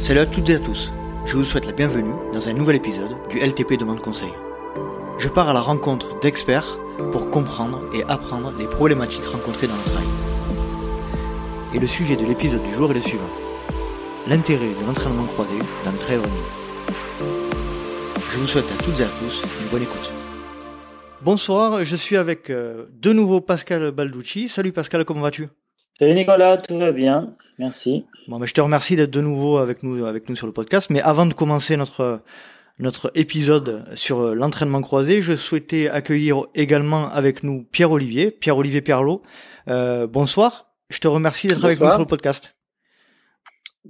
Salut à toutes et à tous. Je vous souhaite la bienvenue dans un nouvel épisode du LTP Demande Conseil. Je pars à la rencontre d'experts pour comprendre et apprendre les problématiques rencontrées dans le travail. Et le sujet de l'épisode du jour est le suivant. L'intérêt de l'entraînement croisé dans le trail running. Je vous souhaite à toutes et à tous une bonne écoute. Bonsoir, je suis avec euh, de nouveau Pascal Balducci. Salut Pascal, comment vas-tu? Salut Nicolas, tout va bien, merci. Bon, ben, je te remercie d'être de nouveau avec nous, avec nous sur le podcast. Mais avant de commencer notre notre épisode sur l'entraînement croisé, je souhaitais accueillir également avec nous Pierre-Olivier, Pierre-Olivier Perlot. Euh, bonsoir, je te remercie d'être avec nous sur le podcast.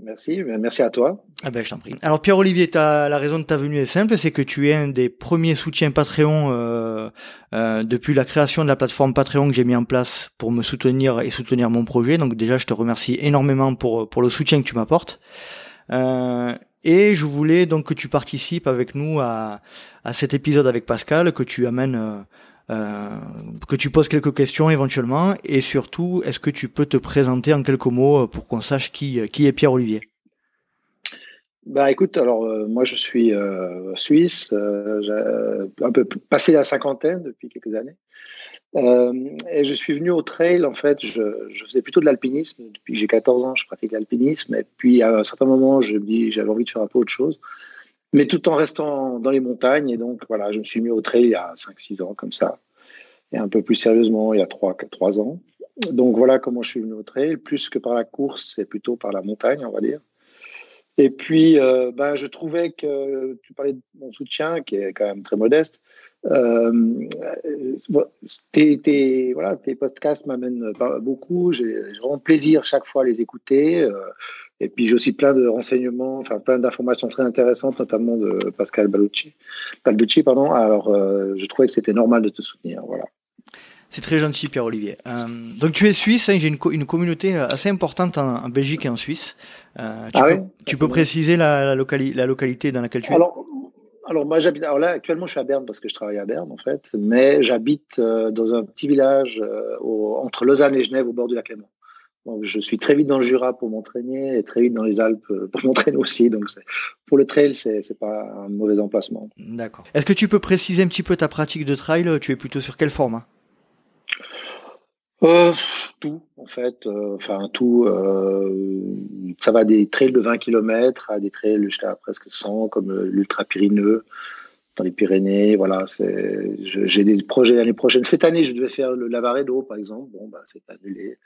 Merci, merci à toi. Ah ben, je t'en prie. Alors Pierre-Olivier, la raison de ta venue est simple, c'est que tu es un des premiers soutiens Patreon euh, euh, depuis la création de la plateforme Patreon que j'ai mis en place pour me soutenir et soutenir mon projet. Donc déjà, je te remercie énormément pour pour le soutien que tu m'apportes. Euh, et je voulais donc que tu participes avec nous à, à cet épisode avec Pascal, que tu amènes que tu poses quelques questions éventuellement, et surtout, est-ce que tu peux te présenter en quelques mots euh, pour qu'on sache qui, euh, qui est Pierre Olivier? Bah écoute, alors moi je suis euh, suisse, euh, un peu passé la cinquantaine depuis quelques années, et je suis venu au trail. En fait, je, je faisais plutôt de l'alpinisme depuis que j'ai 14 ans. Je pratique l'alpinisme, et puis à un certain moment, je me dis j'avais envie de faire un peu autre chose mais tout en restant dans les montagnes. Et donc, voilà, je me suis mis au trail il y a 5-6 ans, comme ça. Et un peu plus sérieusement, il y a 3, 3 ans. Donc, voilà comment je suis venu au trail. Plus que par la course, c'est plutôt par la montagne, on va dire. Et puis, euh, ben, je trouvais que tu parlais de mon soutien, qui est quand même très modeste. Euh, tes, tes, voilà, tes podcasts m'amènent beaucoup. J'ai vraiment plaisir chaque fois à les écouter. Euh, et puis j'ai aussi plein de renseignements, enfin plein d'informations très intéressantes, notamment de Pascal Balducci. Balducci pardon. Alors euh, je trouvais que c'était normal de te soutenir. Voilà. C'est très gentil, Pierre-Olivier. Euh, donc tu es suisse, hein, j'ai une, une, communauté assez importante en, en, Belgique et en Suisse. Euh, tu ah peux, oui tu peux préciser la, la, locali la, localité dans laquelle tu es? Alors, alors moi j'habite. Alors là actuellement je suis à Berne parce que je travaille à Berne en fait, mais j'habite euh, dans un petit village euh, entre Lausanne et Genève au bord du lac Léman. Je suis très vite dans le Jura pour m'entraîner et très vite dans les Alpes pour m'entraîner aussi. Donc, pour le trail, c'est c'est pas un mauvais emplacement. D'accord. Est-ce que tu peux préciser un petit peu ta pratique de trail? Tu es plutôt sur quel format euh, Tout, en fait. Euh, enfin, tout. Euh, ça va des trails de 20 km à des trails jusqu'à presque 100, comme l'Ultra Pyrénées dans les Pyrénées. Voilà, j'ai des projets l'année prochaine. Cette année, je devais faire le Lavaredo, par exemple. Bon, bah, c'est annulé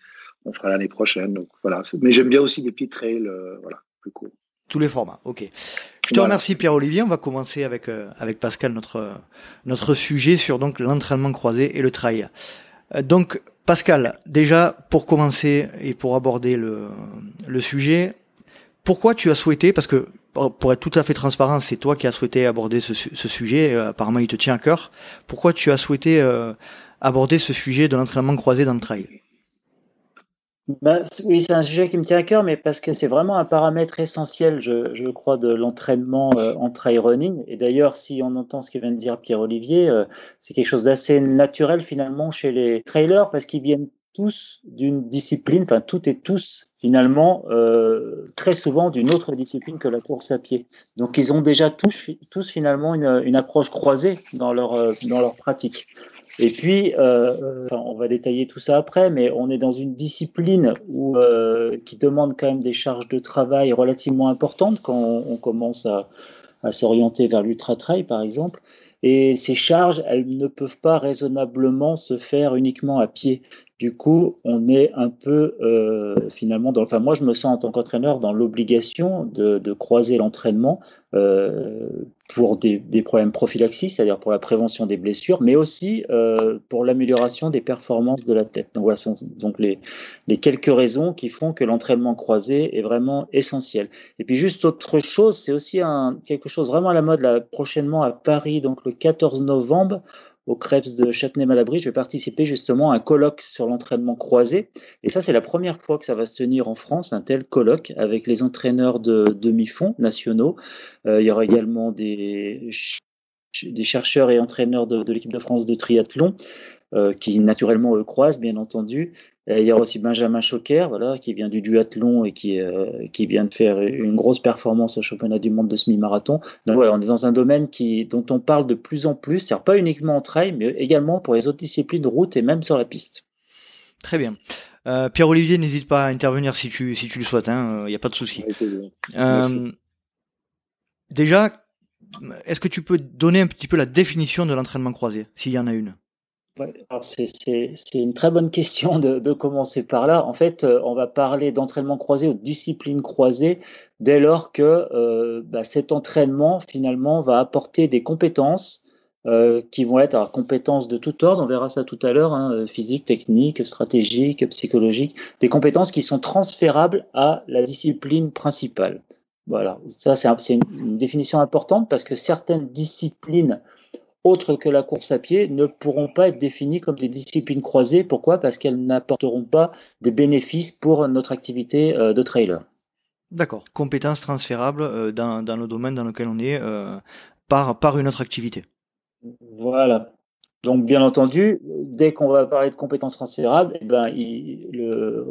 on fera l'année prochaine. Donc voilà. Mais j'aime bien aussi des petits trails, euh, voilà, plus courts. Tous les formats, ok. Je te voilà. remercie Pierre-Olivier. On va commencer avec euh, avec Pascal notre notre sujet sur donc l'entraînement croisé et le trail. Euh, donc Pascal, déjà pour commencer et pour aborder le sujet, pourquoi tu as souhaité parce que pour être tout à fait transparent, c'est toi qui as souhaité aborder ce, ce sujet. apparemment, il te tient à cœur. Pourquoi tu as souhaité aborder ce sujet de l'entraînement croisé dans le trail ben, oui, c'est un sujet qui me tient à cœur, mais parce que c'est vraiment un paramètre essentiel, je, je crois, de l'entraînement euh, en trail running. Et d'ailleurs, si on entend ce que vient de dire Pierre-Olivier, euh, c'est quelque chose d'assez naturel finalement chez les trailers, parce qu'ils viennent tous d'une discipline, enfin toutes et tous finalement euh, très souvent d'une autre discipline que la course à pied. Donc ils ont déjà tous, tous finalement une, approche croisée dans leur, euh, dans leur pratique. Et puis, euh, on va détailler tout ça après, mais on est dans une discipline où, qui demande quand même des charges de travail relativement importantes quand on, on commence à, à s'orienter vers l'ultra-trail, par exemple. Et ces charges, elles ne peuvent pas raisonnablement se faire uniquement à pied. Du coup, on est un peu euh, finalement dans. Enfin, moi, je me sens en tant qu'entraîneur dans l'obligation de, croiser l'entraînement euh, pour des, des, problèmes prophylaxies, c'est-à-dire pour la prévention des blessures, mais aussi euh, pour l'amélioration des performances de la tête. Donc voilà, sont donc les, les quelques raisons qui font que l'entraînement croisé est vraiment essentiel. Et puis juste autre chose, c'est aussi un, quelque chose vraiment à la mode là, prochainement à Paris, donc le 14 novembre au Krebs de Châtenay-Malabry, je vais participer justement à un colloque sur l'entraînement croisé. Et ça, c'est la première fois que ça va se tenir en France, un tel colloque avec les entraîneurs de demi-fond nationaux. Euh, il y aura également des des chercheurs et entraîneurs de, de l'équipe de France de triathlon euh, qui naturellement le croisent, bien entendu. il y a aussi Benjamin Choquer, voilà, qui vient du duathlon et qui, euh, qui vient de faire une grosse performance au championnat du monde de semi-marathon. Donc voilà, on est dans un domaine qui, dont on parle de plus en plus, c'est-à-dire pas uniquement en trail, mais également pour les autres disciplines de route et même sur la piste. Très bien. Euh, Pierre-Olivier, n'hésite pas à intervenir si tu, si tu le souhaites, il hein, n'y a pas de souci. déjà, est-ce que tu peux donner un petit peu la définition de l'entraînement croisé, s'il y en a une? C'est une très bonne question de, commencer par là. En fait, euh, on va parler d'entraînement croisé ou de discipline croisée dès lors que euh, bah, cet entraînement finalement va apporter des compétences euh, qui vont être compétences de tout ordre, on verra ça tout à l'heure, hein, physique, technique, stratégique, psychologique, des compétences qui sont transférables à la discipline principale. Voilà, ça c'est une définition importante parce que certaines disciplines autres que la course à pied ne pourront pas être définies comme des disciplines croisées. Pourquoi? Parce qu'elles n'apporteront pas des bénéfices pour notre activité euh, de trailer. D'accord. Compétences transférables euh, dans, le domaine dans lequel on est euh, par, par une autre activité. Voilà. Donc, bien entendu, dès qu'on va parler de compétences transférables, eh ben, le,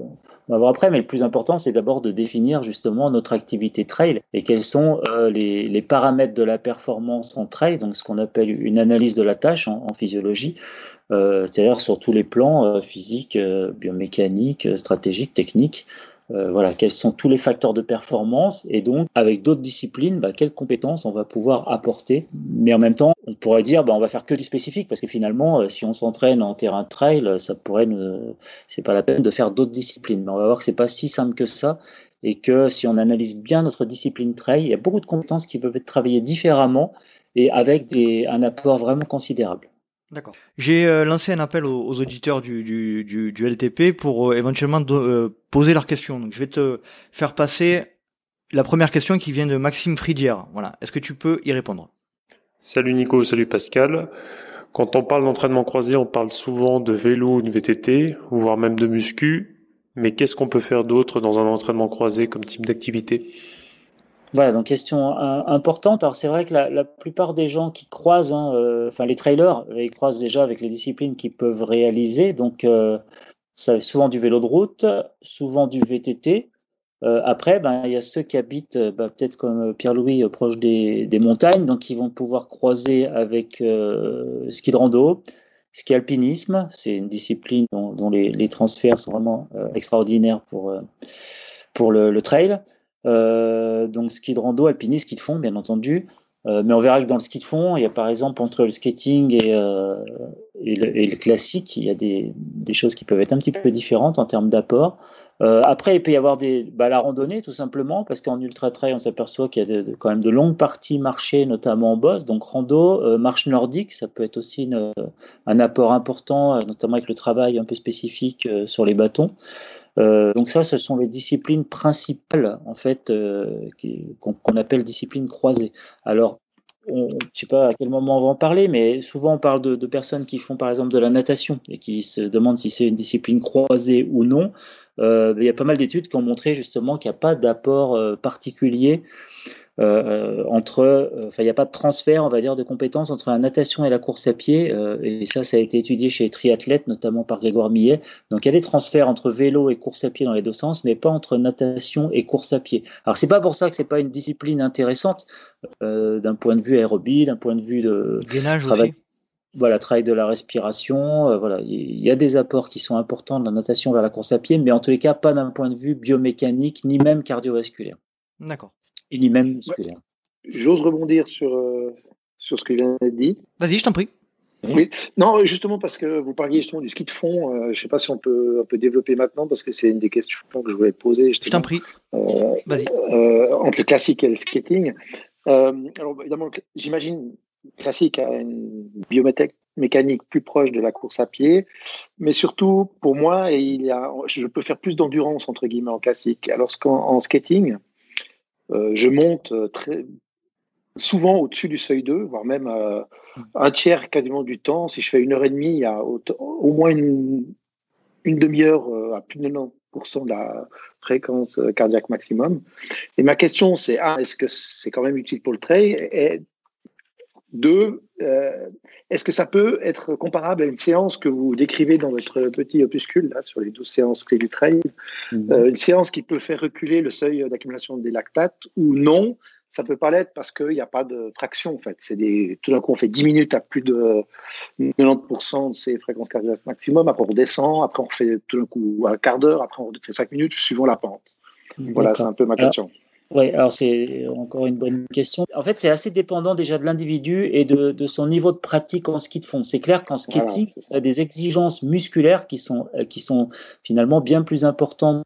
on va voir après, mais le plus important, c'est d'abord de définir justement notre activité trail et quels sont euh, les, paramètres de la performance en trail, donc ce qu'on appelle une analyse de la tâche en, en physiologie, euh, c'est-à-dire sur tous les plans euh, physiques, euh, biomécaniques, stratégiques, techniques. Euh, voilà, quels sont tous les facteurs de performance et donc avec d'autres disciplines, bah, quelles compétences on va pouvoir apporter. Mais en même temps, on pourrait dire, bah, on va faire que du spécifique parce que finalement, euh, si on s'entraîne en terrain de trail, euh, ça pourrait, ne... c'est pas la peine de faire d'autres disciplines. Mais on va voir que c'est pas si simple que ça et que si on analyse bien notre discipline trail, il y a beaucoup de compétences qui peuvent être travaillées différemment et avec des, un apport vraiment considérable. D'accord. J'ai euh, lancé un appel aux, auditeurs du, du, du, du, LTP pour euh, éventuellement euh, poser leurs questions. Donc, je vais te faire passer la première question qui vient de Maxime Fridière. Voilà. Est-ce que tu peux y répondre? Salut Nico, salut Pascal. Quand on parle d'entraînement croisé, on parle souvent de vélo ou de VTT, voire même de muscu. Mais qu'est-ce qu'on peut faire d'autre dans un entraînement croisé comme type d'activité? Voilà, donc question importante. Alors c'est vrai que la, plupart des gens qui croisent, hein, euh, enfin les trailers, ils croisent déjà avec les disciplines qu'ils peuvent réaliser. Donc euh, ça souvent du vélo de route, souvent du VTT. Euh, après, ben il y a ceux qui habitent, ben, peut-être comme Pierre-Louis, proche des, des, montagnes, donc ils vont pouvoir croiser avec ski de rando, ski alpinisme. C'est une discipline dont, les, transferts sont vraiment extraordinaires pour pour le trail. Euh, donc ski de rando, alpinisme, ski de fond, bien entendu. Euh, mais on verra que dans le ski de fond, il y a par exemple entre le skating et, euh, le, classique, il y a des, choses qui peuvent être un petit peu différentes en termes d'apport. Après, il peut y avoir des, bah, la randonnée tout simplement, parce qu'en ultra trail, on s'aperçoit qu'il y a quand même de longues parties marchées, notamment en boss. Donc rando, marche nordique, ça peut être aussi un apport important, notamment avec le travail un peu spécifique sur les bâtons. Euh, donc ça, ce sont les disciplines principales en fait euh, qu'on appelle disciplines croisées. Alors, je ne sais pas à quel moment on va en parler, mais souvent on parle de, personnes qui font par exemple de la natation et qui se demandent si c'est une discipline croisée ou non. Euh, il y a pas mal d'études qui ont montré justement qu'il n'y a pas d'apport particulier euh, entre, euh, enfin, il n'y a pas de transfert, on va dire, de compétences entre la natation et la course à pied. Euh, et ça, ça a été étudié chez les triathlètes, notamment par Grégoire Millet. Donc, il y a des transferts entre vélo et course à pied dans les deux sens, mais pas entre natation et course à pied. Alors, c'est pas pour ça que c'est pas une discipline intéressante euh, d'un point de vue aérobie, d'un point de vue de Gainage travail. Aussi. Voilà, travail de la respiration. Euh, voilà, il y a des apports qui sont importants de la natation vers la course à pied, mais en tous les cas, pas d'un point de vue biomécanique ni même cardiovasculaire. D'accord et ni même musculaire. Ouais. J'ose rebondir sur, euh, sur ce que vient d'être dit. Vas-y, je t'en prie. Oui, non, justement parce que vous parliez justement du ski de fond. Euh, je ne sais pas si on peut, on peut développer maintenant parce que c'est une des questions que je voulais poser. Je t'en prie. Euh, Vas-y. Euh, entre le classique et le skating. Euh, alors évidemment, j'imagine classique a une biomécanique plus proche de la course à pied, mais surtout pour moi, il y a, je peux faire plus d'endurance entre guillemets en classique. Alors qu'en skating, euh, je monte euh, très souvent au-dessus du seuil 2, voire même euh, un tiers quasiment du temps. Si je fais une heure et demie, il y a au, au moins une, une demi-heure à plus de 90% de la fréquence cardiaque maximum. Et ma question, c'est ah, est-ce que c'est quand même utile pour le trail et Deux, euh, est-ce que ça peut être comparable à une séance que vous décrivez dans votre petit opuscule, là, sur les 12 séances clés du trail, euh, une séance qui peut faire reculer le seuil d'accumulation des lactates ou non? Ça peut pas l'être parce qu'il n'y a pas de traction en fait. C'est des, tout d'un coup on fait 10 minutes à plus de 90% de ces fréquences cardiaques maximum, après on descend, après on fait tout d'un coup un quart d'heure, après on fait 5 minutes suivant la pente. Voilà, c'est un peu ma question. Oui, alors c'est encore une bonne question. En fait, c'est assez dépendant déjà de l'individu et de, de, son niveau de pratique en ski de fond. C'est clair qu'en skating, il y a des exigences musculaires qui sont, qui sont finalement bien plus importantes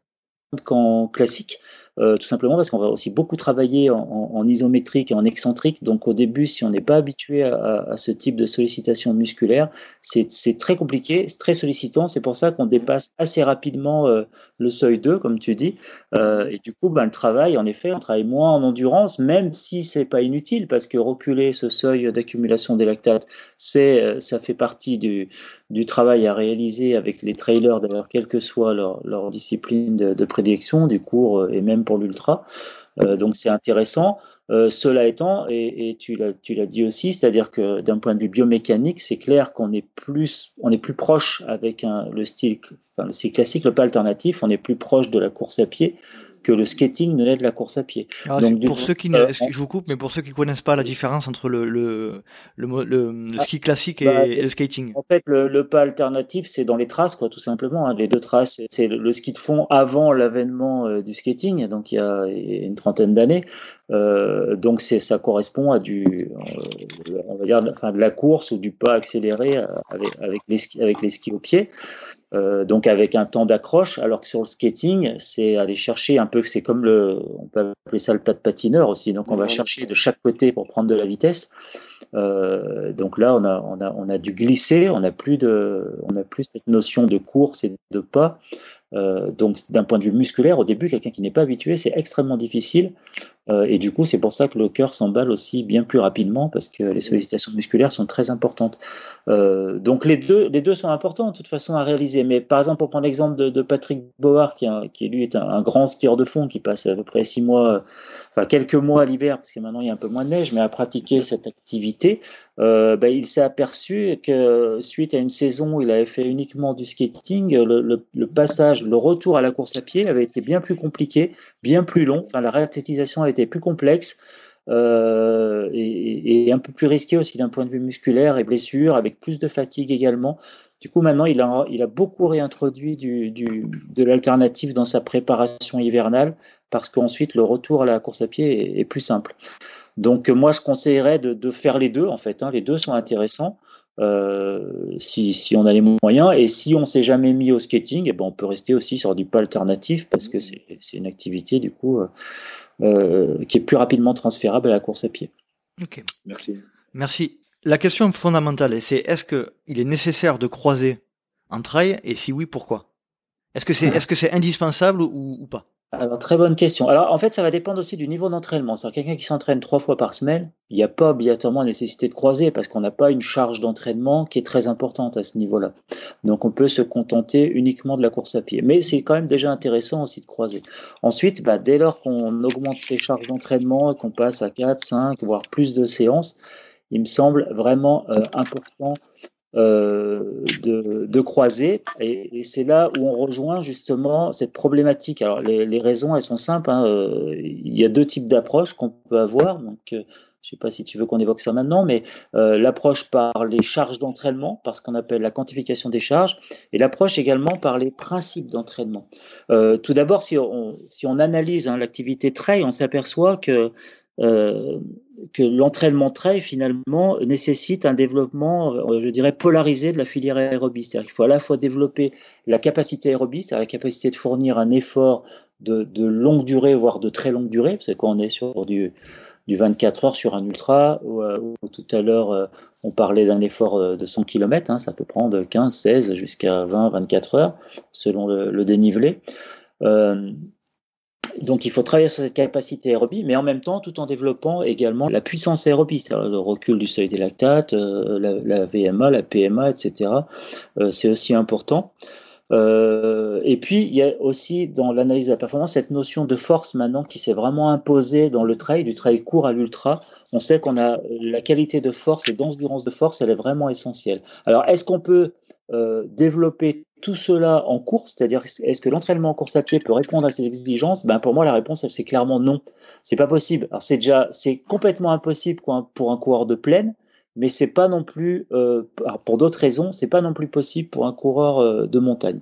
qu'en classique. Euh, tout simplement parce qu'on va aussi beaucoup travailler en, isométrique et en excentrique. Donc au début, si on n'est pas habitué à, ce type de sollicitation musculaire, c'est très compliqué, très sollicitant. C'est pour ça qu'on dépasse assez rapidement euh, le seuil 2, comme tu dis. Euh, et du coup, ben, le travail, en effet, on travaille moins en endurance, même si c'est pas inutile, parce que reculer ce seuil d'accumulation des lactates, ça fait partie du, travail à réaliser avec les trailers, d'ailleurs, quelle que soit leur, leur discipline de, de prédilection, du cours et même pour l'ultra. Euh, donc c'est intéressant. Euh, cela étant, et, tu l'as dit aussi, c'est-à-dire que d'un point de vue biomécanique, c'est clair qu'on est plus on est plus proche avec le style, enfin, le style classique, le pas alternatif, on est plus proche de la course à pied que le skating ne l'est de la course à pied. Ah, Donc, pour ceux qui, euh, je vous coupe, mais pour ceux qui connaissent pas la différence entre le le, le, le, ah, ski classique et, bah, le skating. En fait, le, pas alternatif, c'est dans les traces, quoi, tout simplement. Hein. Les deux traces, c'est le, ski de fond avant l'avènement euh, du skating, donc il y a une trentaine d'années. Euh, donc c'est ça correspond à du, euh, on va dire, enfin de la course ou du pas accéléré avec, avec les skis, avec les skis au pied. Euh, donc avec un temps d'accroche, alors que sur le skating, c'est aller chercher un peu, c'est comme le, on peut appeler ça le pas de patineur aussi, donc on va chercher de chaque côté pour prendre de la vitesse. Euh, donc là, on a, on a, on a dû glisser, on n'a plus de, on a plus cette notion de course et de pas. Euh, donc d'un point de vue musculaire, au début, quelqu'un qui n'est pas habitué, c'est extrêmement difficile. Euh, et du coup, c'est pour ça que le cœur s'emballe aussi bien plus rapidement parce que les sollicitations musculaires sont très importantes. Euh, donc les deux, les deux sont importants de toute façon à réaliser. Mais par exemple, pour prendre l'exemple de, de, Patrick Board, qui, qui lui est un, grand skieur de fond, qui passe à peu près six mois, enfin quelques mois à l'hiver, parce que maintenant il y a un peu moins de neige, mais à pratiquer cette activité, euh, ben, il s'est aperçu que suite à une saison où il avait fait uniquement du skating, le, le, le, passage, le retour à la course à pied avait été bien plus compliqué, bien plus long. Enfin, la réathlétisation a été plus complexe euh, et, un peu plus risqué aussi d'un point de vue musculaire et blessure, avec plus de fatigue également. Du coup, maintenant, il a, il a beaucoup réintroduit du, du, de l'alternative dans sa préparation hivernale parce qu'ensuite, le retour à la course à pied est, est plus simple. Donc, moi, je conseillerais de, de, faire les deux, en fait. Hein. Les deux sont intéressants. Euh, si, si, on a les moyens. Et si on s'est jamais mis au skating, et eh ben on peut rester aussi sur du pas alternatif parce que c'est une activité du coup euh, euh, qui est plus rapidement transférable à la course à pied. Ok, merci. Merci. La question fondamentale, c'est est-ce qu'il est nécessaire de croiser en trail? Et si oui, pourquoi? Est-ce que c'est est -ce c'est indispensable ou, ou pas? Alors, très bonne question. Alors, en fait, ça va dépendre aussi du niveau d'entraînement. C'est-à-dire, quelqu'un qui s'entraîne trois fois par semaine, il n'y a pas obligatoirement la nécessité de croiser parce qu'on n'a pas une charge d'entraînement qui est très importante à ce niveau-là. Donc, on peut se contenter uniquement de la course à pied. Mais c'est quand même déjà intéressant aussi de croiser. Ensuite, bah, dès lors qu'on augmente les charges d'entraînement et qu'on passe à 4, 5, voire plus de séances, il me semble vraiment euh, important de, de, croiser. Et, c'est là où on rejoint justement cette problématique. Alors les, raisons, elles sont simples. Hein. Euh, il y a deux types d'approches qu'on peut avoir. Donc, euh, je ne sais pas si tu veux qu'on évoque ça maintenant, mais euh, l'approche par les charges d'entraînement, par ce qu'on appelle la quantification des charges, et l'approche également par les principes d'entraînement. Euh, tout d'abord, si on, si on analyse hein, l'activité trail, on s'aperçoit que euh, que l'entraînement trail finalement nécessite un développement, euh, je dirais, polarisé de la filière aérobie. C'est-à-dire qu'il faut à la fois développer la capacité aérobie, c'est-à-dire la capacité de fournir un effort de, longue durée, voire de très longue durée, parce que quand on est sur du, du 24 heures sur un ultra, ou, euh, ou tout à l'heure on parlait d'un effort de 100 km, hein, ça peut prendre 15, 16 jusqu'à 20, 24 heures selon le, dénivelé. Donc il faut travailler sur cette capacité aérobie, mais en même temps tout en développant également la puissance aérobie, c'est-à-dire le recul du seuil des lactates, euh, la, VMA, la PMA, etc. Euh, c'est aussi important. Euh, et puis, il y a aussi dans l'analyse de la performance cette notion de force maintenant qui s'est vraiment imposée dans le trail, du trail court à l'ultra. On sait qu'on a la qualité de force et d'endurance de force, elle est vraiment essentielle. Alors, est-ce qu'on peut développer tout cela en course, c'est-à-dire est-ce que l'entraînement en course à pied peut répondre à ces exigences? Ben pour moi la réponse c'est clairement non. C'est pas possible. C'est complètement impossible pour un coureur de plaine, mais c'est pas non plus, euh, pour d'autres raisons, c'est pas non plus possible pour un coureur euh, de montagne.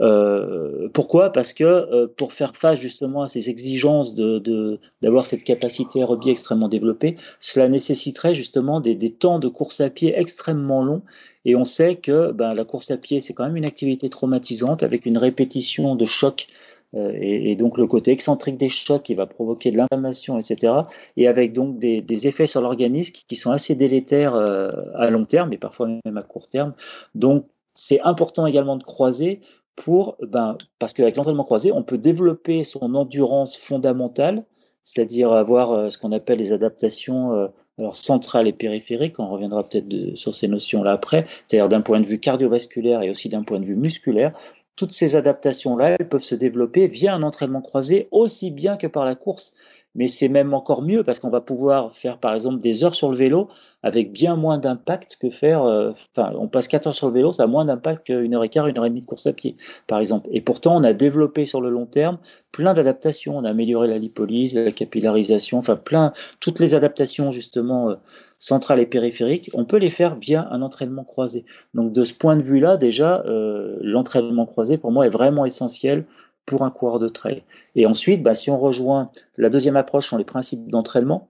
Euh, pourquoi? Parce que pour faire face justement à ces exigences de d'avoir cette capacité aérobie extrêmement développée, cela nécessiterait justement des, temps de course à pied extrêmement longs. Et on sait que ben, la course à pied, c'est quand même une activité traumatisante avec une répétition de chocs euh, et, donc le côté excentrique des chocs qui va provoquer de l'inflammation, etc. Et avec donc des, effets sur l'organisme qui sont assez délétères euh, à long terme et parfois même à court terme. Donc c'est important également de croiser pour, ben, parce qu'avec l'entraînement croisé, on peut développer son endurance fondamentale, c'est-à-dire avoir euh, ce qu'on appelle les adaptations alors centrales et périphériques, on reviendra peut-être sur ces notions-là après, c'est-à-dire d'un point de vue cardiovasculaire et aussi d'un point de vue musculaire, toutes ces adaptations-là, elles peuvent se développer via un entraînement croisé aussi bien que par la course mais c'est même encore mieux parce qu'on va pouvoir faire par exemple des heures sur le vélo avec bien moins d'impact que faire. Euh, enfin, on passe 4 heures sur le vélo, ça a moins d'impact qu'une heure et quart, une heure et demie de course à pied, par exemple. Et pourtant, on a développé sur le long terme plein d'adaptations. On a amélioré la lipolyse, la capillarisation, enfin plein, toutes les adaptations justement euh, centrales et périphériques. On peut les faire via un entraînement croisé. Donc de ce point de vue-là, déjà, euh, l'entraînement croisé pour moi est vraiment essentiel pour un coureur de trail. Et ensuite, bah, si on rejoint la deuxième approche sont les principes d'entraînement.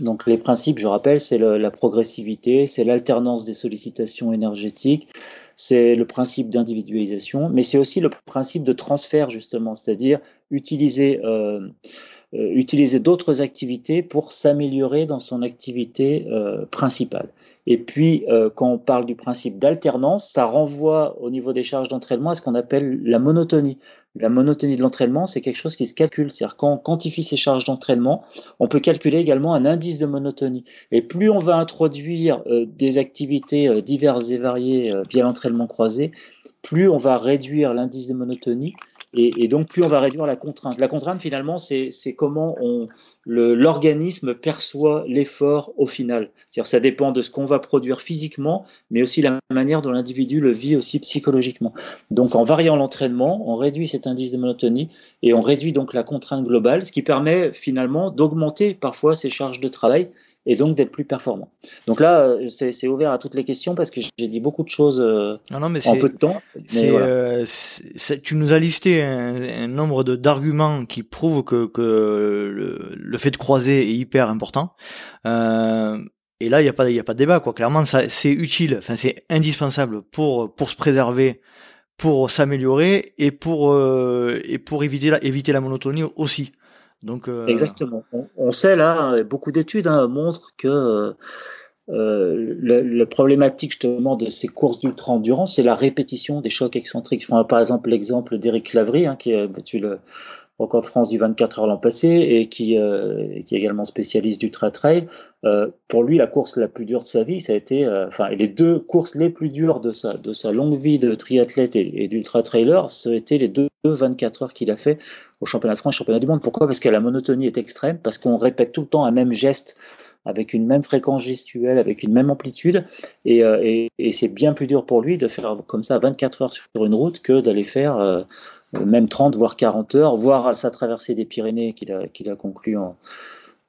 Donc les principes, je rappelle, c'est la progressivité, c'est l'alternance des sollicitations énergétiques, c'est le principe d'individualisation, mais c'est aussi le principe de transfert justement, c'est-à-dire utiliser euh, euh, utiliser d'autres activités pour s'améliorer dans son activité euh, principale. Et puis, euh, quand on parle du principe d'alternance, ça renvoie au niveau des charges d'entraînement à ce qu'on appelle la monotonie. La monotonie de l'entraînement, c'est quelque chose qui se calcule. C'est-à-dire quand on quantifie ces charges d'entraînement, on peut calculer également un indice de monotonie. Et plus on va introduire des activités diverses et variées via l'entraînement croisé, plus on va réduire l'indice de monotonie et, donc, plus on va réduire la contrainte. La contrainte, finalement, c'est comment l'organisme perçoit l'effort au final. C'est-à-dire, ça dépend de ce qu'on va produire physiquement, mais aussi la manière dont l'individu le vit aussi psychologiquement. Donc, en variant l'entraînement, on réduit cet indice de monotonie et on réduit donc la contrainte globale, ce qui permet finalement d'augmenter parfois ses charges de travail et donc d'être plus performant. Donc là, euh, c'est ouvert à toutes les questions parce que j'ai dit beaucoup de choses euh, non, mais en peu de temps. Euh, tu nous as listé un, nombre d'arguments qui prouvent que, que le, fait de croiser est hyper important. Euh, et là, il n'y a pas, il a pas de débat quoi. Clairement, ça, c'est utile. Enfin, c'est indispensable pour pour se préserver, pour s'améliorer et pour et pour éviter la, éviter la monotonie aussi. Donc, euh, Exactement. On, sait là, beaucoup d'études hein, montrent que euh, la, problématique justement de ces courses d'ultra-endurance, c'est la répétition des chocs excentriques. Je prends par exemple l'exemple d'Éric Lavry, hein, qui a battu le record France du 24 heures l'an passé et qui, euh, est également spécialiste du trail. Euh, pour lui, la course la plus dure de sa vie, ça a été, euh, enfin, les deux courses les plus dures de sa, de sa longue vie de triathlète et, d'ultra-trailer, ça a été les deux, 24 heures qu'il a fait au championnat de France, championnat du monde. Pourquoi? Parce que la monotonie est extrême, parce qu'on répète tout le temps un même geste avec une même fréquence gestuelle, avec une même amplitude, et, euh, et, c'est bien plus dur pour lui de faire comme ça 24 heures sur une route que d'aller faire euh, même 30, voire 40 heures, voire sa traversée des Pyrénées qu'il a, qu'il a conclu en,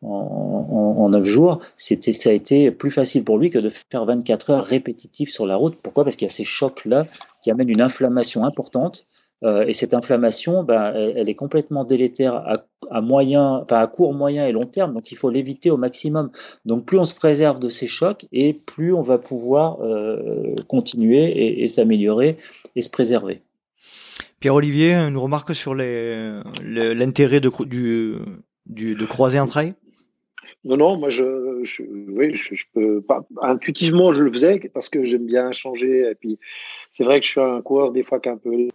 en, en 9 jours, c'était, ça a été plus facile pour lui que de faire 24 heures répétitives sur la route. Pourquoi? Parce qu'il y a ces chocs-là qui amènent une inflammation importante. Euh, et cette inflammation, ben, elle, est complètement délétère à, à, moyen, enfin à court, moyen et long terme. Donc il faut l'éviter au maximum. Donc plus on se préserve de ces chocs et plus on va pouvoir euh, continuer et, et s'améliorer et se préserver. Pierre-Olivier, une remarque sur l'intérêt de, du, de croiser un trail non, non, moi, je, je, oui, je, peux pas. Intuitivement, je le faisais parce que j'aime bien changer. Et puis, c'est vrai que je suis un coureur des fois qui a un peu